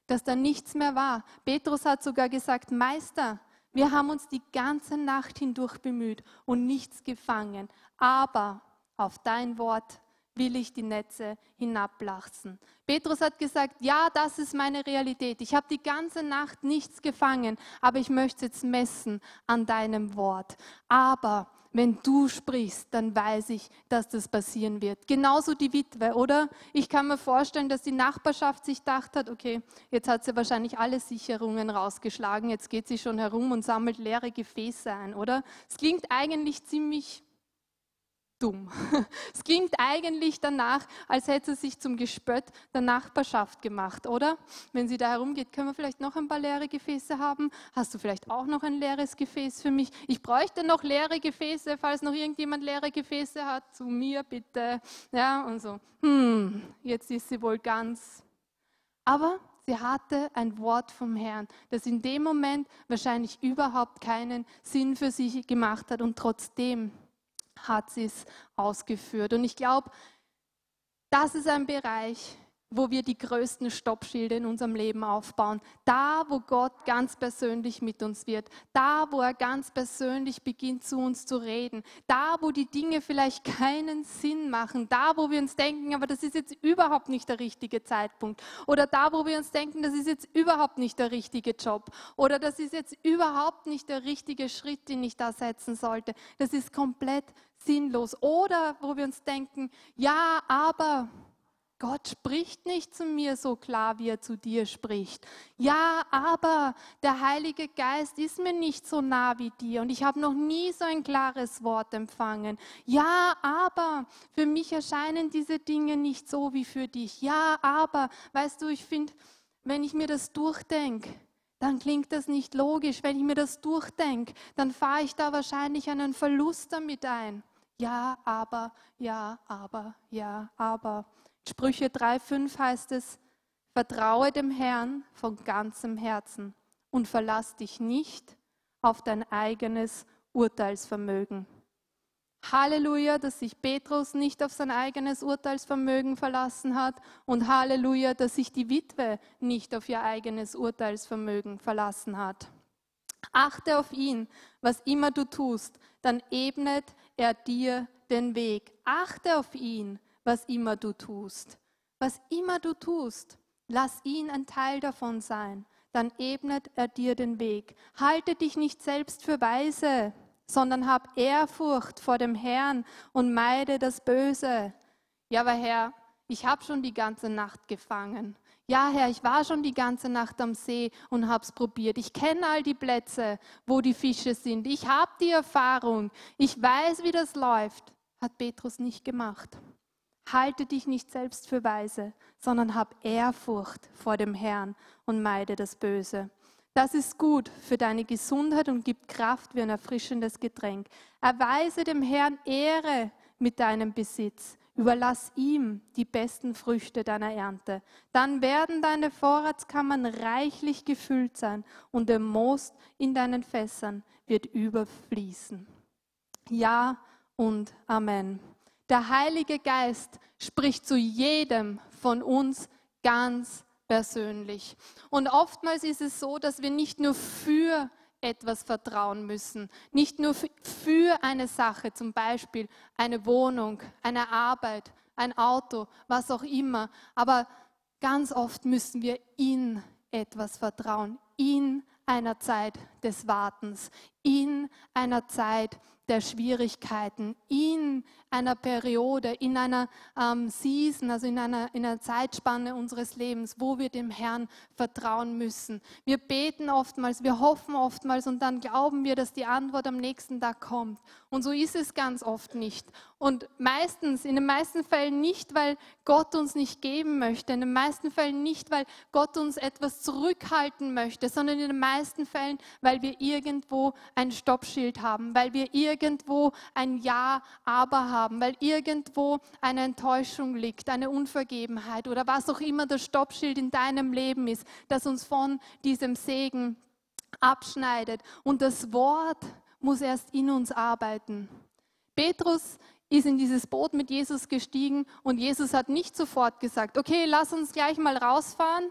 dass da nichts mehr war. Petrus hat sogar gesagt, Meister, wir haben uns die ganze Nacht hindurch bemüht und nichts gefangen, aber auf dein Wort will ich die Netze hinablassen. Petrus hat gesagt, ja, das ist meine Realität. Ich habe die ganze Nacht nichts gefangen, aber ich möchte jetzt messen an deinem Wort. Aber wenn du sprichst, dann weiß ich, dass das passieren wird. Genauso die Witwe, oder? Ich kann mir vorstellen, dass die Nachbarschaft sich gedacht hat, okay, jetzt hat sie wahrscheinlich alle Sicherungen rausgeschlagen, jetzt geht sie schon herum und sammelt leere Gefäße ein, oder? Es klingt eigentlich ziemlich dumm. Es klingt eigentlich danach, als hätte sie sich zum Gespött der Nachbarschaft gemacht, oder? Wenn sie da herumgeht, können wir vielleicht noch ein paar leere Gefäße haben? Hast du vielleicht auch noch ein leeres Gefäß für mich? Ich bräuchte noch leere Gefäße, falls noch irgendjemand leere Gefäße hat, zu mir bitte. Ja, und so, hm, jetzt ist sie wohl ganz. Aber sie hatte ein Wort vom Herrn, das in dem Moment wahrscheinlich überhaupt keinen Sinn für sie gemacht hat und trotzdem hat sie es ausgeführt. Und ich glaube, das ist ein Bereich, wo wir die größten Stoppschilde in unserem Leben aufbauen. Da, wo Gott ganz persönlich mit uns wird. Da, wo er ganz persönlich beginnt zu uns zu reden. Da, wo die Dinge vielleicht keinen Sinn machen. Da, wo wir uns denken, aber das ist jetzt überhaupt nicht der richtige Zeitpunkt. Oder da, wo wir uns denken, das ist jetzt überhaupt nicht der richtige Job. Oder das ist jetzt überhaupt nicht der richtige Schritt, den ich da setzen sollte. Das ist komplett sinnlos. Oder wo wir uns denken, ja, aber Gott spricht nicht zu mir so klar, wie er zu dir spricht. Ja, aber der Heilige Geist ist mir nicht so nah wie dir und ich habe noch nie so ein klares Wort empfangen. Ja, aber für mich erscheinen diese Dinge nicht so wie für dich. Ja, aber, weißt du, ich finde, wenn ich mir das durchdenke, dann klingt das nicht logisch. Wenn ich mir das durchdenke, dann fahre ich da wahrscheinlich einen Verlust damit ein. Ja, aber, ja, aber, ja, aber. Sprüche 3,5 heißt es, vertraue dem Herrn von ganzem Herzen und verlass dich nicht auf dein eigenes Urteilsvermögen. Halleluja, dass sich Petrus nicht auf sein eigenes Urteilsvermögen verlassen hat und Halleluja, dass sich die Witwe nicht auf ihr eigenes Urteilsvermögen verlassen hat. Achte auf ihn, was immer du tust, dann ebnet er dir den Weg. Achte auf ihn, was immer du tust. Was immer du tust, lass ihn ein Teil davon sein, dann ebnet er dir den Weg. Halte dich nicht selbst für weise, sondern hab Ehrfurcht vor dem Herrn und meide das Böse. Ja, aber Herr, ich habe schon die ganze Nacht gefangen. Ja, Herr, ich war schon die ganze Nacht am See und habe es probiert. Ich kenne all die Plätze, wo die Fische sind. Ich habe die Erfahrung. Ich weiß, wie das läuft. Hat Petrus nicht gemacht. Halte dich nicht selbst für weise, sondern hab Ehrfurcht vor dem Herrn und meide das Böse. Das ist gut für deine Gesundheit und gibt Kraft wie ein erfrischendes Getränk. Erweise dem Herrn Ehre mit deinem Besitz. Überlass ihm die besten Früchte deiner Ernte. Dann werden deine Vorratskammern reichlich gefüllt sein und der Most in deinen Fässern wird überfließen. Ja und Amen. Der Heilige Geist spricht zu jedem von uns ganz persönlich. Und oftmals ist es so, dass wir nicht nur für etwas vertrauen müssen, nicht nur für eine Sache, zum Beispiel eine Wohnung, eine Arbeit, ein Auto, was auch immer, aber ganz oft müssen wir in etwas vertrauen, in einer Zeit des Wartens, in einer Zeit der Schwierigkeiten, in einer Periode, in einer ähm, Season, also in einer, in einer Zeitspanne unseres Lebens, wo wir dem Herrn vertrauen müssen. Wir beten oftmals, wir hoffen oftmals und dann glauben wir, dass die Antwort am nächsten Tag kommt. Und so ist es ganz oft nicht. Und meistens, in den meisten Fällen nicht, weil Gott uns nicht geben möchte, in den meisten Fällen nicht, weil Gott uns etwas zurückhalten möchte, sondern in den meisten Fällen, weil wir irgendwo ein Stoppschild haben, weil wir irgendwo ein Ja, aber haben, weil irgendwo eine Enttäuschung liegt, eine Unvergebenheit oder was auch immer das Stoppschild in deinem Leben ist, das uns von diesem Segen abschneidet. Und das Wort muss erst in uns arbeiten. Petrus ist in dieses Boot mit Jesus gestiegen und Jesus hat nicht sofort gesagt, okay, lass uns gleich mal rausfahren,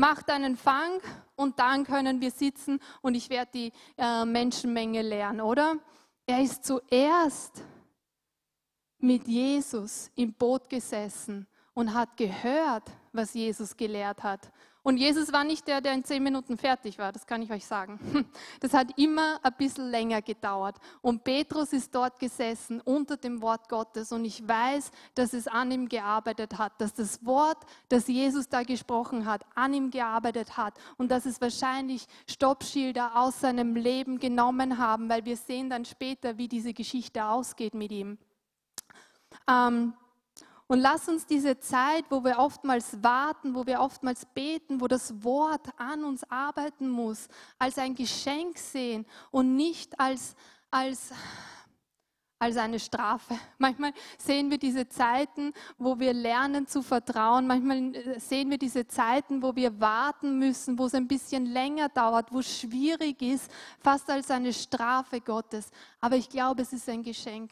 mach deinen Fang und dann können wir sitzen und ich werde die äh, Menschenmenge lernen, oder? Er ist zuerst mit Jesus im Boot gesessen und hat gehört, was Jesus gelehrt hat. Und Jesus war nicht der, der in zehn Minuten fertig war, das kann ich euch sagen. Das hat immer ein bisschen länger gedauert. Und Petrus ist dort gesessen unter dem Wort Gottes und ich weiß, dass es an ihm gearbeitet hat, dass das Wort, das Jesus da gesprochen hat, an ihm gearbeitet hat und dass es wahrscheinlich Stoppschilder aus seinem Leben genommen haben, weil wir sehen dann später, wie diese Geschichte ausgeht mit ihm. Ähm, und lass uns diese Zeit, wo wir oftmals warten, wo wir oftmals beten, wo das Wort an uns arbeiten muss, als ein Geschenk sehen und nicht als, als, als eine Strafe. Manchmal sehen wir diese Zeiten, wo wir lernen zu vertrauen. Manchmal äh, sehen wir diese Zeiten, wo wir warten müssen, wo es ein bisschen länger dauert, wo es schwierig ist, fast als eine Strafe Gottes. Aber ich glaube, es ist ein Geschenk.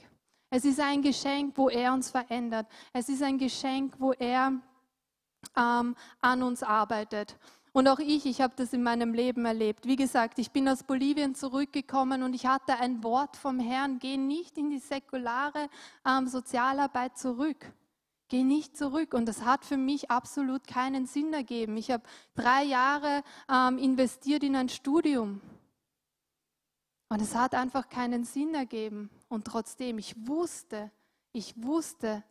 Es ist ein Geschenk, wo er uns verändert. Es ist ein Geschenk, wo er ähm, an uns arbeitet. Und auch ich, ich habe das in meinem Leben erlebt. Wie gesagt, ich bin aus Bolivien zurückgekommen und ich hatte ein Wort vom Herrn, geh nicht in die säkulare ähm, Sozialarbeit zurück. Geh nicht zurück. Und das hat für mich absolut keinen Sinn ergeben. Ich habe drei Jahre ähm, investiert in ein Studium. Und es hat einfach keinen Sinn ergeben. Und trotzdem, ich wusste, ich wusste,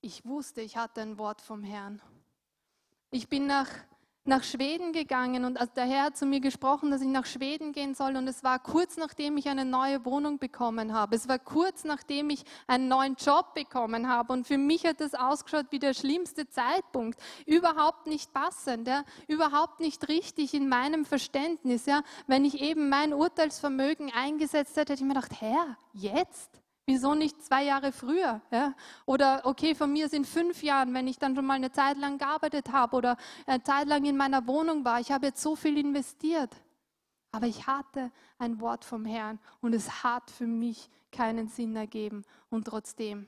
ich wusste, ich hatte ein Wort vom Herrn. Ich bin nach, nach Schweden gegangen und der Herr hat zu mir gesprochen, dass ich nach Schweden gehen soll. Und es war kurz nachdem ich eine neue Wohnung bekommen habe. Es war kurz nachdem ich einen neuen Job bekommen habe. Und für mich hat das ausgeschaut wie der schlimmste Zeitpunkt. Überhaupt nicht passend, ja? überhaupt nicht richtig in meinem Verständnis. Ja? Wenn ich eben mein Urteilsvermögen eingesetzt hätte, hätte ich mir gedacht, Herr, jetzt? Wieso nicht zwei Jahre früher? Ja? Oder okay, von mir sind fünf Jahren, wenn ich dann schon mal eine Zeit lang gearbeitet habe oder eine Zeit lang in meiner Wohnung war. Ich habe jetzt so viel investiert. Aber ich hatte ein Wort vom Herrn und es hat für mich keinen Sinn ergeben. Und trotzdem,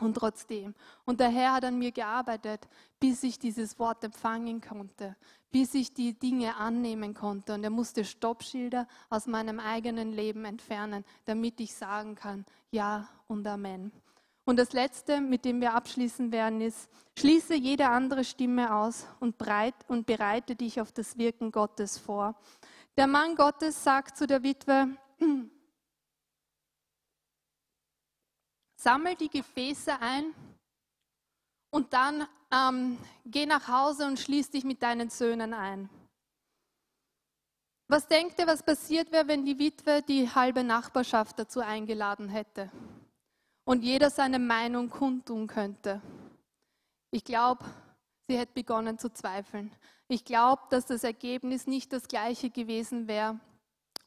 und trotzdem. Und der Herr hat an mir gearbeitet, bis ich dieses Wort empfangen konnte, bis ich die Dinge annehmen konnte. Und er musste Stoppschilder aus meinem eigenen Leben entfernen, damit ich sagen kann, ja und Amen. Und das Letzte, mit dem wir abschließen werden, ist, schließe jede andere Stimme aus und, breit, und bereite dich auf das Wirken Gottes vor. Der Mann Gottes sagt zu der Witwe, sammel die Gefäße ein und dann ähm, geh nach Hause und schließ dich mit deinen Söhnen ein. Was denkt ihr, was passiert wäre, wenn die Witwe die halbe Nachbarschaft dazu eingeladen hätte und jeder seine Meinung kundtun könnte? Ich glaube, sie hätte begonnen zu zweifeln. Ich glaube, dass das Ergebnis nicht das gleiche gewesen wäre,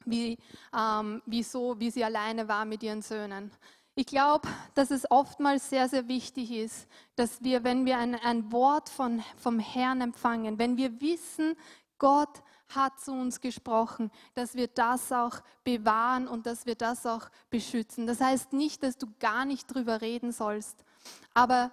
wie, ähm, wie, so, wie sie alleine war mit ihren Söhnen. Ich glaube, dass es oftmals sehr, sehr wichtig ist, dass wir, wenn wir ein, ein Wort von, vom Herrn empfangen, wenn wir wissen, Gott hat zu uns gesprochen, dass wir das auch bewahren und dass wir das auch beschützen. Das heißt nicht, dass du gar nicht drüber reden sollst, aber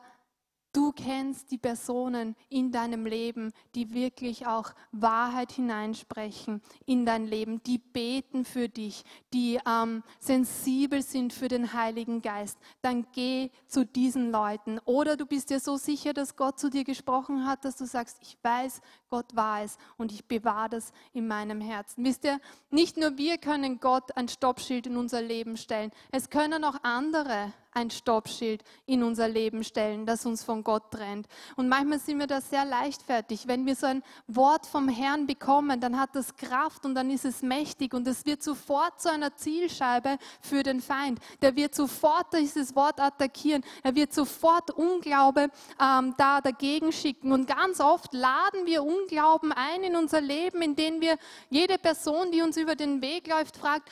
Du kennst die Personen in deinem Leben, die wirklich auch Wahrheit hineinsprechen in dein Leben, die beten für dich, die ähm, sensibel sind für den Heiligen Geist. Dann geh zu diesen Leuten. Oder du bist dir so sicher, dass Gott zu dir gesprochen hat, dass du sagst, ich weiß, Gott war es und ich bewahre das in meinem Herzen. Wisst ihr, nicht nur wir können Gott ein Stoppschild in unser Leben stellen, es können auch andere ein Stoppschild in unser Leben stellen, das uns von Gott trennt. Und manchmal sind wir da sehr leichtfertig. Wenn wir so ein Wort vom Herrn bekommen, dann hat das Kraft und dann ist es mächtig und es wird sofort zu einer Zielscheibe für den Feind. Der wird sofort dieses Wort attackieren. Er wird sofort Unglaube ähm, da dagegen schicken. Und ganz oft laden wir Unglauben ein in unser Leben, indem wir jede Person, die uns über den Weg läuft, fragt,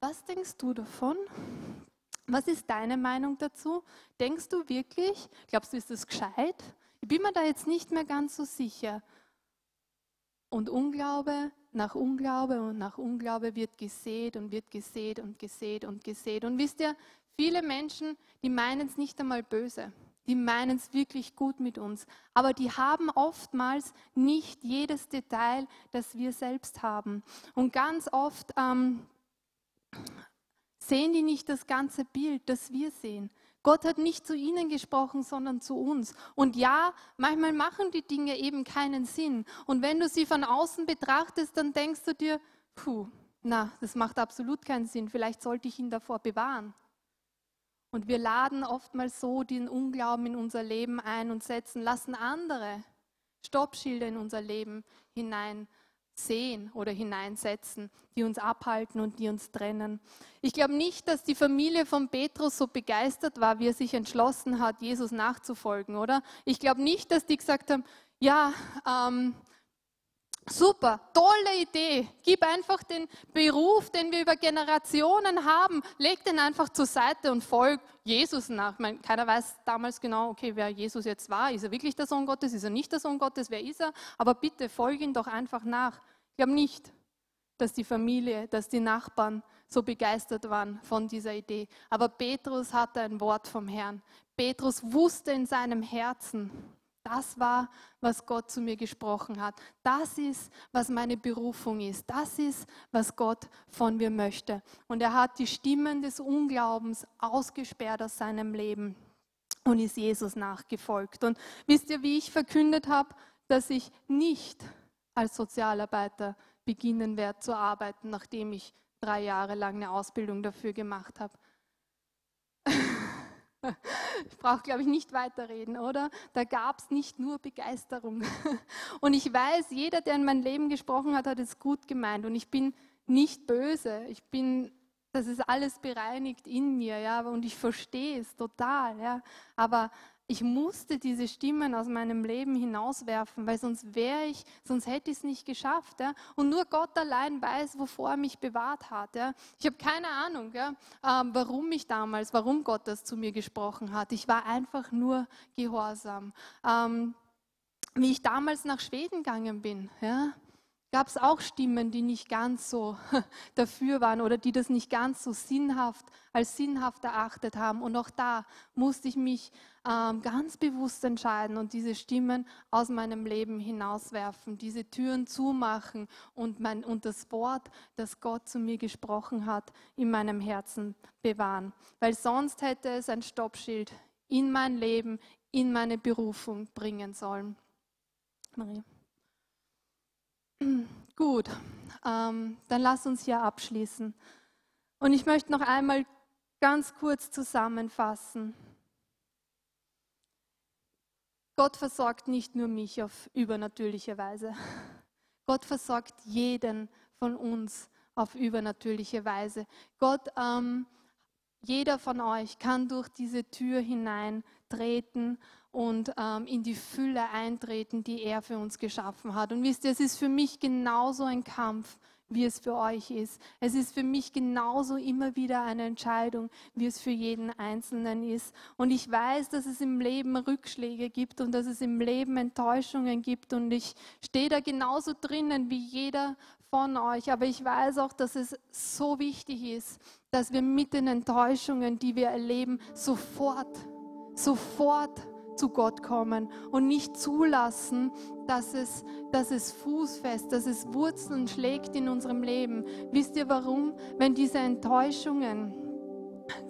was denkst du davon? Was ist deine Meinung dazu? Denkst du wirklich, glaubst du, ist das gescheit? Ich bin mir da jetzt nicht mehr ganz so sicher. Und Unglaube nach Unglaube und nach Unglaube wird gesät und wird gesät und gesät und gesät. Und wisst ihr, viele Menschen, die meinen es nicht einmal böse. Die meinen es wirklich gut mit uns. Aber die haben oftmals nicht jedes Detail, das wir selbst haben. Und ganz oft ähm, Sehen die nicht das ganze Bild, das wir sehen? Gott hat nicht zu ihnen gesprochen, sondern zu uns. Und ja, manchmal machen die Dinge eben keinen Sinn. Und wenn du sie von außen betrachtest, dann denkst du dir, puh, na, das macht absolut keinen Sinn. Vielleicht sollte ich ihn davor bewahren. Und wir laden oftmals so den Unglauben in unser Leben ein und setzen, lassen andere Stoppschilder in unser Leben hinein sehen oder hineinsetzen, die uns abhalten und die uns trennen. Ich glaube nicht, dass die Familie von Petrus so begeistert war, wie er sich entschlossen hat, Jesus nachzufolgen, oder? Ich glaube nicht, dass die gesagt haben, ja, ähm, Super, tolle Idee. Gib einfach den Beruf, den wir über Generationen haben, leg den einfach zur Seite und folg Jesus nach. Ich meine, keiner weiß damals genau, okay, wer Jesus jetzt war. Ist er wirklich der Sohn Gottes? Ist er nicht der Sohn Gottes? Wer ist er? Aber bitte folge ihn doch einfach nach. Ich glaube nicht, dass die Familie, dass die Nachbarn so begeistert waren von dieser Idee. Aber Petrus hatte ein Wort vom Herrn. Petrus wusste in seinem Herzen, das war, was Gott zu mir gesprochen hat. Das ist, was meine Berufung ist. Das ist, was Gott von mir möchte. Und er hat die Stimmen des Unglaubens ausgesperrt aus seinem Leben und ist Jesus nachgefolgt. Und wisst ihr, wie ich verkündet habe, dass ich nicht als Sozialarbeiter beginnen werde zu arbeiten, nachdem ich drei Jahre lang eine Ausbildung dafür gemacht habe? Ich brauche, glaube ich, nicht weiterreden, oder? Da gab es nicht nur Begeisterung. Und ich weiß, jeder, der in mein Leben gesprochen hat, hat es gut gemeint. Und ich bin nicht böse. Ich bin, das ist alles bereinigt in mir, ja. Und ich verstehe es total, ja. Aber ich musste diese Stimmen aus meinem Leben hinauswerfen, weil sonst wäre ich, sonst hätte ich es nicht geschafft. Ja? Und nur Gott allein weiß, wovor er mich bewahrt hat. Ja? Ich habe keine Ahnung, ja, ähm, warum ich damals, warum Gott das zu mir gesprochen hat. Ich war einfach nur gehorsam. Ähm, wie ich damals nach Schweden gegangen bin, ja, gab es auch Stimmen, die nicht ganz so dafür waren oder die das nicht ganz so sinnhaft als sinnhaft erachtet haben. Und auch da musste ich mich ähm, ganz bewusst entscheiden und diese Stimmen aus meinem Leben hinauswerfen, diese Türen zumachen und, mein, und das Wort, das Gott zu mir gesprochen hat, in meinem Herzen bewahren. Weil sonst hätte es ein Stoppschild in mein Leben, in meine Berufung bringen sollen. Maria. Gut, ähm, dann lass uns hier abschließen. Und ich möchte noch einmal ganz kurz zusammenfassen. Gott versorgt nicht nur mich auf übernatürliche Weise. Gott versorgt jeden von uns auf übernatürliche Weise. Gott, ähm, jeder von euch kann durch diese Tür hineintreten und ähm, in die Fülle eintreten, die er für uns geschaffen hat. Und wisst ihr, es ist für mich genauso ein Kampf, wie es für euch ist. Es ist für mich genauso immer wieder eine Entscheidung, wie es für jeden Einzelnen ist. Und ich weiß, dass es im Leben Rückschläge gibt und dass es im Leben Enttäuschungen gibt. Und ich stehe da genauso drinnen wie jeder von euch. Aber ich weiß auch, dass es so wichtig ist, dass wir mit den Enttäuschungen, die wir erleben, sofort, sofort zu Gott kommen und nicht zulassen, dass es, dass es fußfest, dass es Wurzeln schlägt in unserem Leben. Wisst ihr warum? Wenn diese Enttäuschungen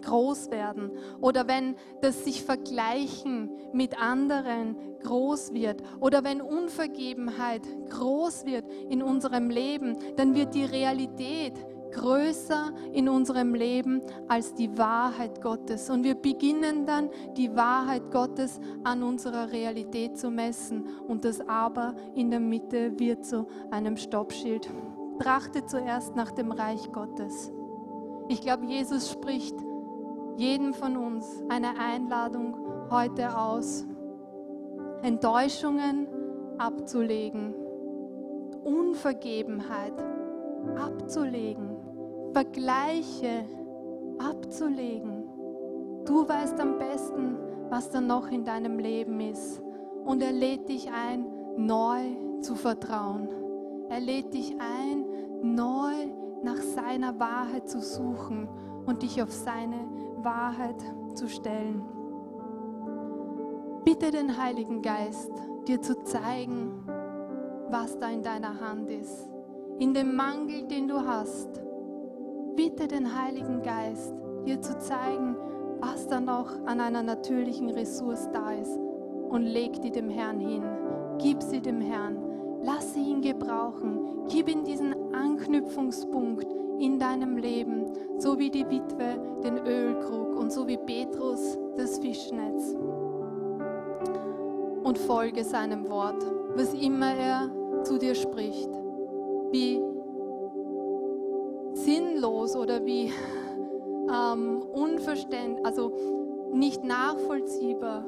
groß werden oder wenn das sich vergleichen mit anderen groß wird oder wenn Unvergebenheit groß wird in unserem Leben, dann wird die Realität größer in unserem Leben als die Wahrheit Gottes. Und wir beginnen dann die Wahrheit Gottes an unserer Realität zu messen. Und das Aber in der Mitte wird zu einem Stoppschild. Trachte zuerst nach dem Reich Gottes. Ich glaube, Jesus spricht jedem von uns eine Einladung heute aus, Enttäuschungen abzulegen, Unvergebenheit abzulegen Vergleiche abzulegen. Du weißt am besten, was da noch in deinem Leben ist. Und er lädt dich ein, neu zu vertrauen. Er lädt dich ein, neu nach seiner Wahrheit zu suchen und dich auf seine Wahrheit zu stellen. Bitte den Heiligen Geist, dir zu zeigen, was da in deiner Hand ist. In dem Mangel, den du hast, bitte den Heiligen Geist, dir zu zeigen, was da noch an einer natürlichen Ressource da ist und leg die dem Herrn hin. Gib sie dem Herrn. Lass sie ihn gebrauchen. Gib ihm diesen Anknüpfungspunkt in deinem Leben, so wie die Witwe den Ölkrug und so wie Petrus das Fischnetz. Und folge seinem Wort, was immer er zu dir spricht. Wie sinnlos oder wie ähm, unverständlich, also nicht nachvollziehbar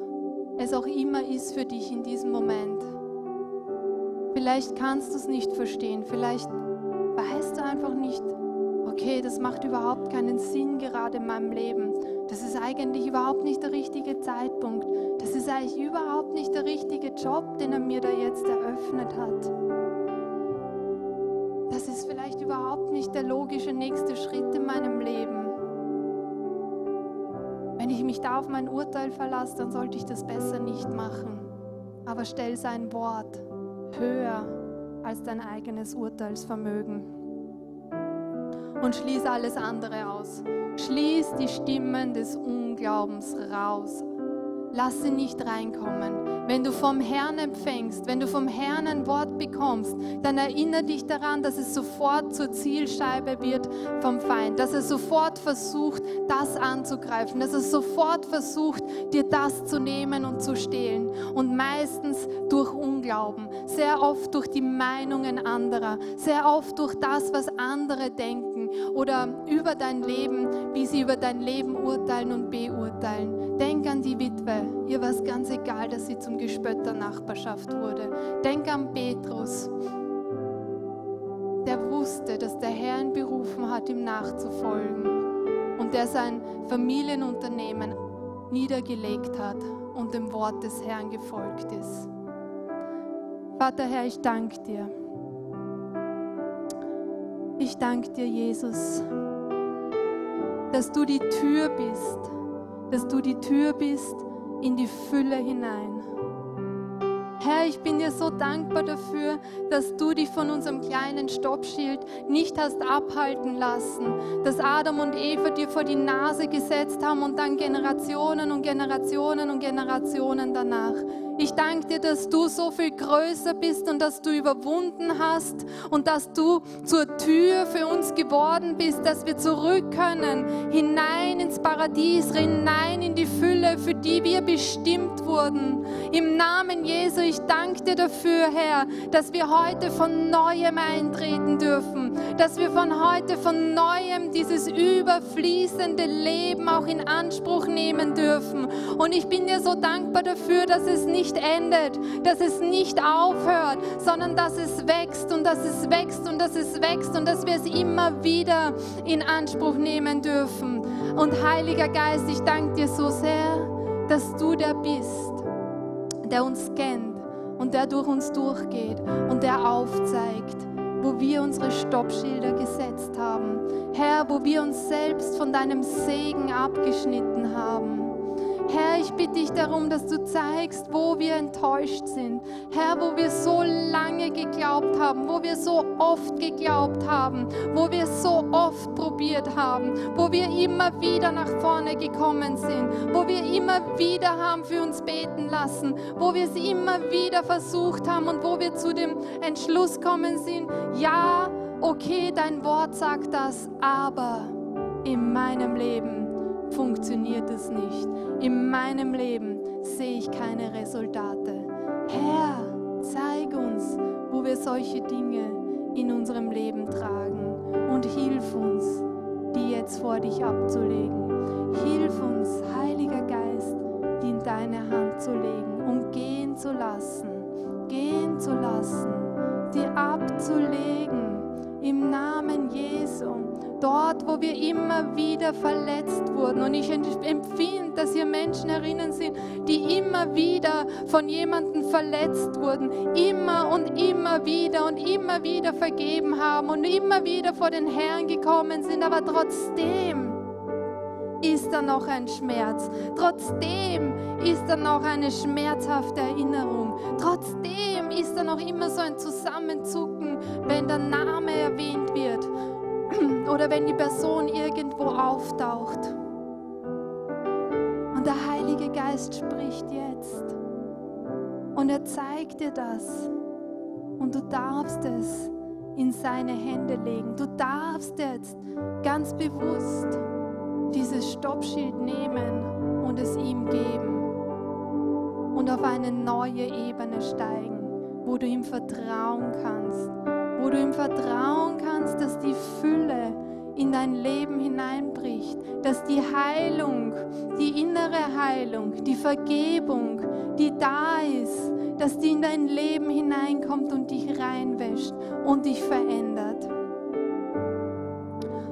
es auch immer ist für dich in diesem Moment. Vielleicht kannst du es nicht verstehen, vielleicht weißt du einfach nicht, okay, das macht überhaupt keinen Sinn gerade in meinem Leben. Das ist eigentlich überhaupt nicht der richtige Zeitpunkt. Das ist eigentlich überhaupt nicht der richtige Job, den er mir da jetzt eröffnet hat vielleicht überhaupt nicht der logische nächste Schritt in meinem Leben. Wenn ich mich da auf mein Urteil verlasse, dann sollte ich das besser nicht machen. Aber stell sein Wort höher als dein eigenes Urteilsvermögen. Und schließ alles andere aus. Schließ die Stimmen des Unglaubens raus. Lass sie nicht reinkommen. Wenn du vom Herrn empfängst, wenn du vom Herrn ein Wort bekommst, dann erinnere dich daran, dass es sofort zur Zielscheibe wird vom Feind, dass er sofort versucht, das anzugreifen, dass er sofort versucht, dir das zu nehmen und zu stehlen. Und meistens durch Unglauben, sehr oft durch die Meinungen anderer, sehr oft durch das, was andere oder über dein Leben, wie sie über dein Leben urteilen und beurteilen. Denk an die Witwe, ihr war es ganz egal, dass sie zum Gespött der Nachbarschaft wurde. Denk an Petrus, der wusste, dass der Herr ihn berufen hat, ihm nachzufolgen und der sein Familienunternehmen niedergelegt hat und dem Wort des Herrn gefolgt ist. Vater Herr, ich danke dir. Ich danke dir, Jesus, dass du die Tür bist, dass du die Tür bist in die Fülle hinein. Herr, ich bin dir so dankbar dafür, dass du dich von unserem kleinen Stoppschild nicht hast abhalten lassen, dass Adam und Eva dir vor die Nase gesetzt haben und dann Generationen und Generationen und Generationen danach. Ich danke dir, dass du so viel größer bist und dass du überwunden hast und dass du zur Tür für uns geworden bist, dass wir zurück können, hinein ins Paradies, hinein in die Fülle, für die wir bestimmt wurden. Im Namen Jesu, ich danke dir dafür, Herr, dass wir heute von neuem eintreten dürfen, dass wir von heute von neuem dieses überfließende Leben auch in Anspruch nehmen dürfen. Und ich bin dir so dankbar dafür, dass es nicht endet, dass es nicht aufhört, sondern dass es wächst und dass es wächst und dass es wächst und dass wir es immer wieder in Anspruch nehmen dürfen. Und Heiliger Geist, ich danke dir so sehr, dass du der bist, der uns kennt und der durch uns durchgeht und der aufzeigt, wo wir unsere Stoppschilder gesetzt haben. Herr, wo wir uns selbst von deinem Segen abgeschnitten haben. Herr, ich bitte dich darum, dass du zeigst, wo wir enttäuscht sind. Herr, wo wir so lange geglaubt haben, wo wir so oft geglaubt haben, wo wir so oft probiert haben, wo wir immer wieder nach vorne gekommen sind, wo wir immer wieder haben für uns beten lassen, wo wir es immer wieder versucht haben und wo wir zu dem Entschluss kommen sind, ja, okay, dein Wort sagt das, aber in meinem Leben funktioniert es nicht. In meinem Leben sehe ich keine Resultate. Herr, zeig uns, wo wir solche Dinge in unserem Leben tragen und hilf uns, die jetzt vor dich abzulegen. Hilf uns, Heiliger Geist, die in deine Hand zu legen und gehen zu lassen, gehen zu lassen, die abzulegen im Namen Jesu. Dort, wo wir immer wieder verletzt wurden. Und ich empfinde, dass hier Menschen erinnern sind, die immer wieder von jemandem verletzt wurden. Immer und immer wieder und immer wieder vergeben haben und immer wieder vor den Herrn gekommen sind. Aber trotzdem ist da noch ein Schmerz. Trotzdem ist da noch eine schmerzhafte Erinnerung. Trotzdem ist da noch immer so ein Zusammenzucken, wenn der Name erwähnt wird oder wenn die Person irgendwo auftaucht. Und der Heilige Geist spricht jetzt und er zeigt dir das und du darfst es in seine Hände legen. Du darfst jetzt ganz bewusst dieses Stoppschild nehmen und es ihm geben und auf eine neue Ebene steigen, wo du ihm vertrauen kannst, wo du ihm vertrauen kannst, dass die Fülle in dein Leben hineinbricht, dass die Heilung, die innere Heilung, die Vergebung, die da ist, dass die in dein Leben hineinkommt und dich reinwäscht und dich verändert.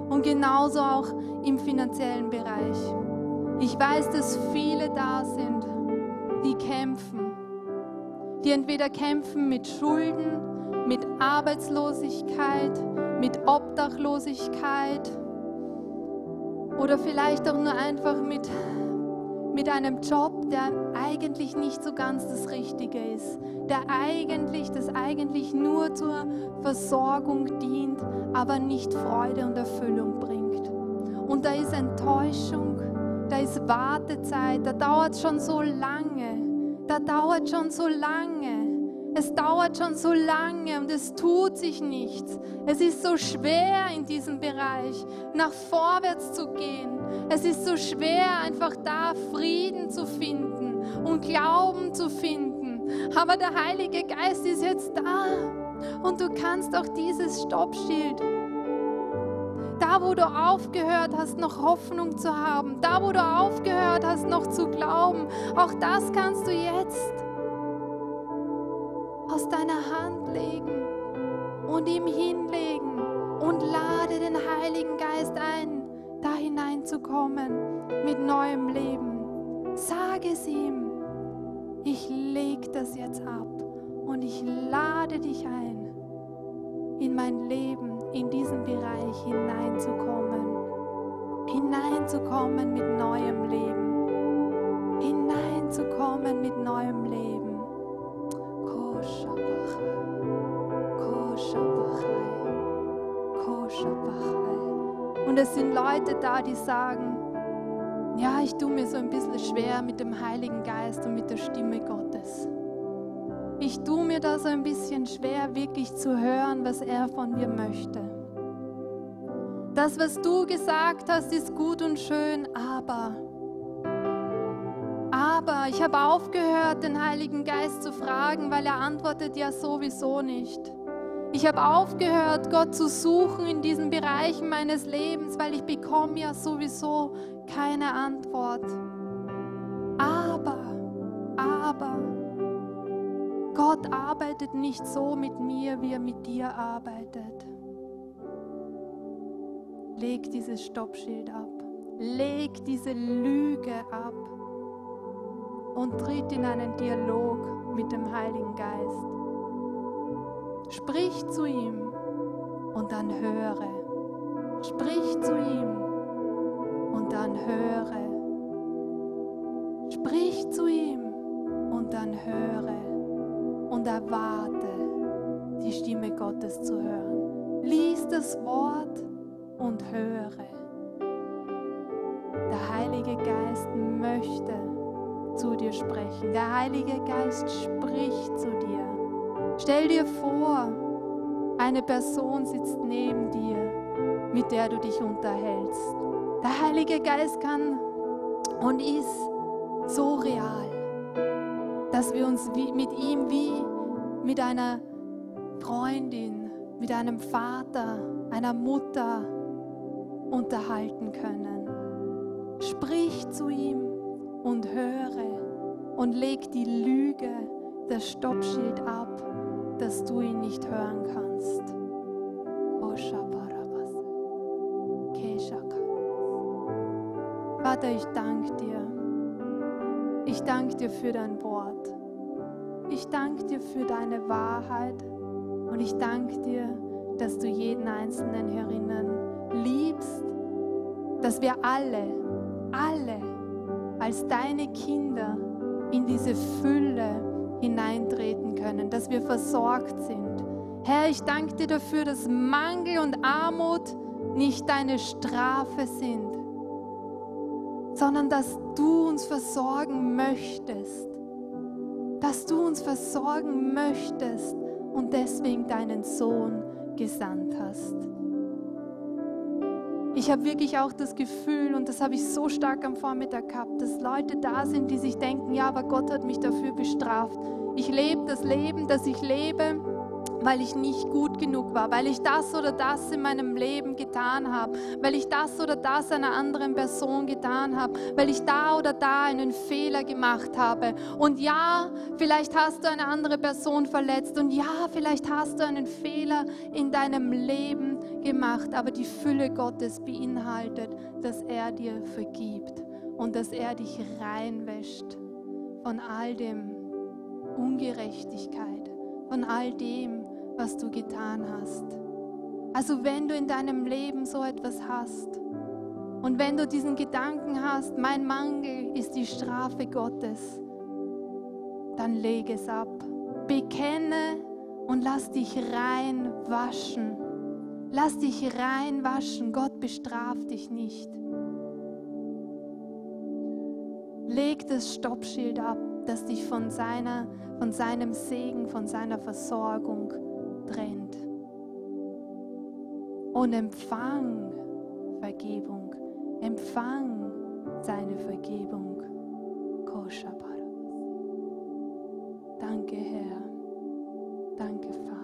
Und genauso auch im finanziellen Bereich. Ich weiß, dass viele da sind, die kämpfen, die entweder kämpfen mit Schulden, mit Arbeitslosigkeit, mit Obdachlosigkeit oder vielleicht auch nur einfach mit, mit einem Job, der eigentlich nicht so ganz das Richtige ist, der eigentlich, das eigentlich nur zur Versorgung dient, aber nicht Freude und Erfüllung bringt. Und da ist Enttäuschung, da ist Wartezeit, da dauert schon so lange, da dauert schon so lange. Es dauert schon so lange und es tut sich nichts. Es ist so schwer in diesem Bereich nach vorwärts zu gehen. Es ist so schwer einfach da Frieden zu finden und Glauben zu finden. Aber der Heilige Geist ist jetzt da und du kannst auch dieses Stoppschild da, wo du aufgehört hast, noch Hoffnung zu haben, da, wo du aufgehört hast, noch zu glauben, auch das kannst du jetzt aus deiner Hand legen und ihm hinlegen und lade den Heiligen Geist ein, da hineinzukommen mit neuem Leben. Sag es ihm, ich lege das jetzt ab und ich lade dich ein in mein Leben in diesen Bereich hineinzukommen. Hineinzukommen mit neuem Leben. Hineinzukommen mit neuem Leben. Und es sind Leute da, die sagen, ja, ich tue mir so ein bisschen schwer mit dem Heiligen Geist und mit der Stimme Gottes. Ich tue mir da so ein bisschen schwer, wirklich zu hören, was er von mir möchte. Das, was du gesagt hast, ist gut und schön, aber, aber ich habe aufgehört, den Heiligen Geist zu fragen, weil er antwortet ja sowieso nicht. Ich habe aufgehört, Gott zu suchen in diesen Bereichen meines Lebens, weil ich bekomme ja sowieso keine Antwort. Aber, aber, Gott arbeitet nicht so mit mir, wie er mit dir arbeitet. Leg dieses Stoppschild ab. Leg diese Lüge ab und tritt in einen Dialog mit dem Heiligen Geist. Sprich zu ihm und dann höre. Sprich zu ihm und dann höre. Sprich zu ihm und dann höre und erwarte, die Stimme Gottes zu hören. Lies das Wort und höre. Der Heilige Geist möchte zu dir sprechen. Der Heilige Geist spricht zu dir. Stell dir vor, eine Person sitzt neben dir, mit der du dich unterhältst. Der Heilige Geist kann und ist so real, dass wir uns mit ihm wie mit einer Freundin, mit einem Vater, einer Mutter unterhalten können. Sprich zu ihm und höre und leg die Lüge, das Stoppschild ab dass du ihn nicht hören kannst. Vater, ich danke dir. Ich danke dir für dein Wort. Ich danke dir für deine Wahrheit. Und ich danke dir, dass du jeden Einzelnen herinnen liebst, dass wir alle, alle als deine Kinder in diese Fülle hineintreten können, dass wir versorgt sind. Herr, ich danke dir dafür, dass Mangel und Armut nicht deine Strafe sind, sondern dass du uns versorgen möchtest, dass du uns versorgen möchtest und deswegen deinen Sohn gesandt hast. Ich habe wirklich auch das Gefühl, und das habe ich so stark am Vormittag gehabt, dass Leute da sind, die sich denken, ja, aber Gott hat mich dafür bestraft. Ich lebe das Leben, das ich lebe, weil ich nicht gut genug war, weil ich das oder das in meinem Leben getan habe, weil ich das oder das einer anderen Person getan habe, weil ich da oder da einen Fehler gemacht habe. Und ja, vielleicht hast du eine andere Person verletzt und ja, vielleicht hast du einen Fehler in deinem Leben gemacht, aber die Fülle Gottes beinhaltet, dass er dir vergibt und dass er dich reinwäscht von all dem Ungerechtigkeit, von all dem, was du getan hast. Also wenn du in deinem Leben so etwas hast und wenn du diesen Gedanken hast, mein Mangel ist die Strafe Gottes, dann leg es ab. Bekenne und lass dich reinwaschen Lass dich reinwaschen. Gott bestraft dich nicht. Leg das Stoppschild ab, das dich von, seiner, von seinem Segen, von seiner Versorgung trennt. Und empfang Vergebung, empfang seine Vergebung. Danke, Herr. Danke, Vater.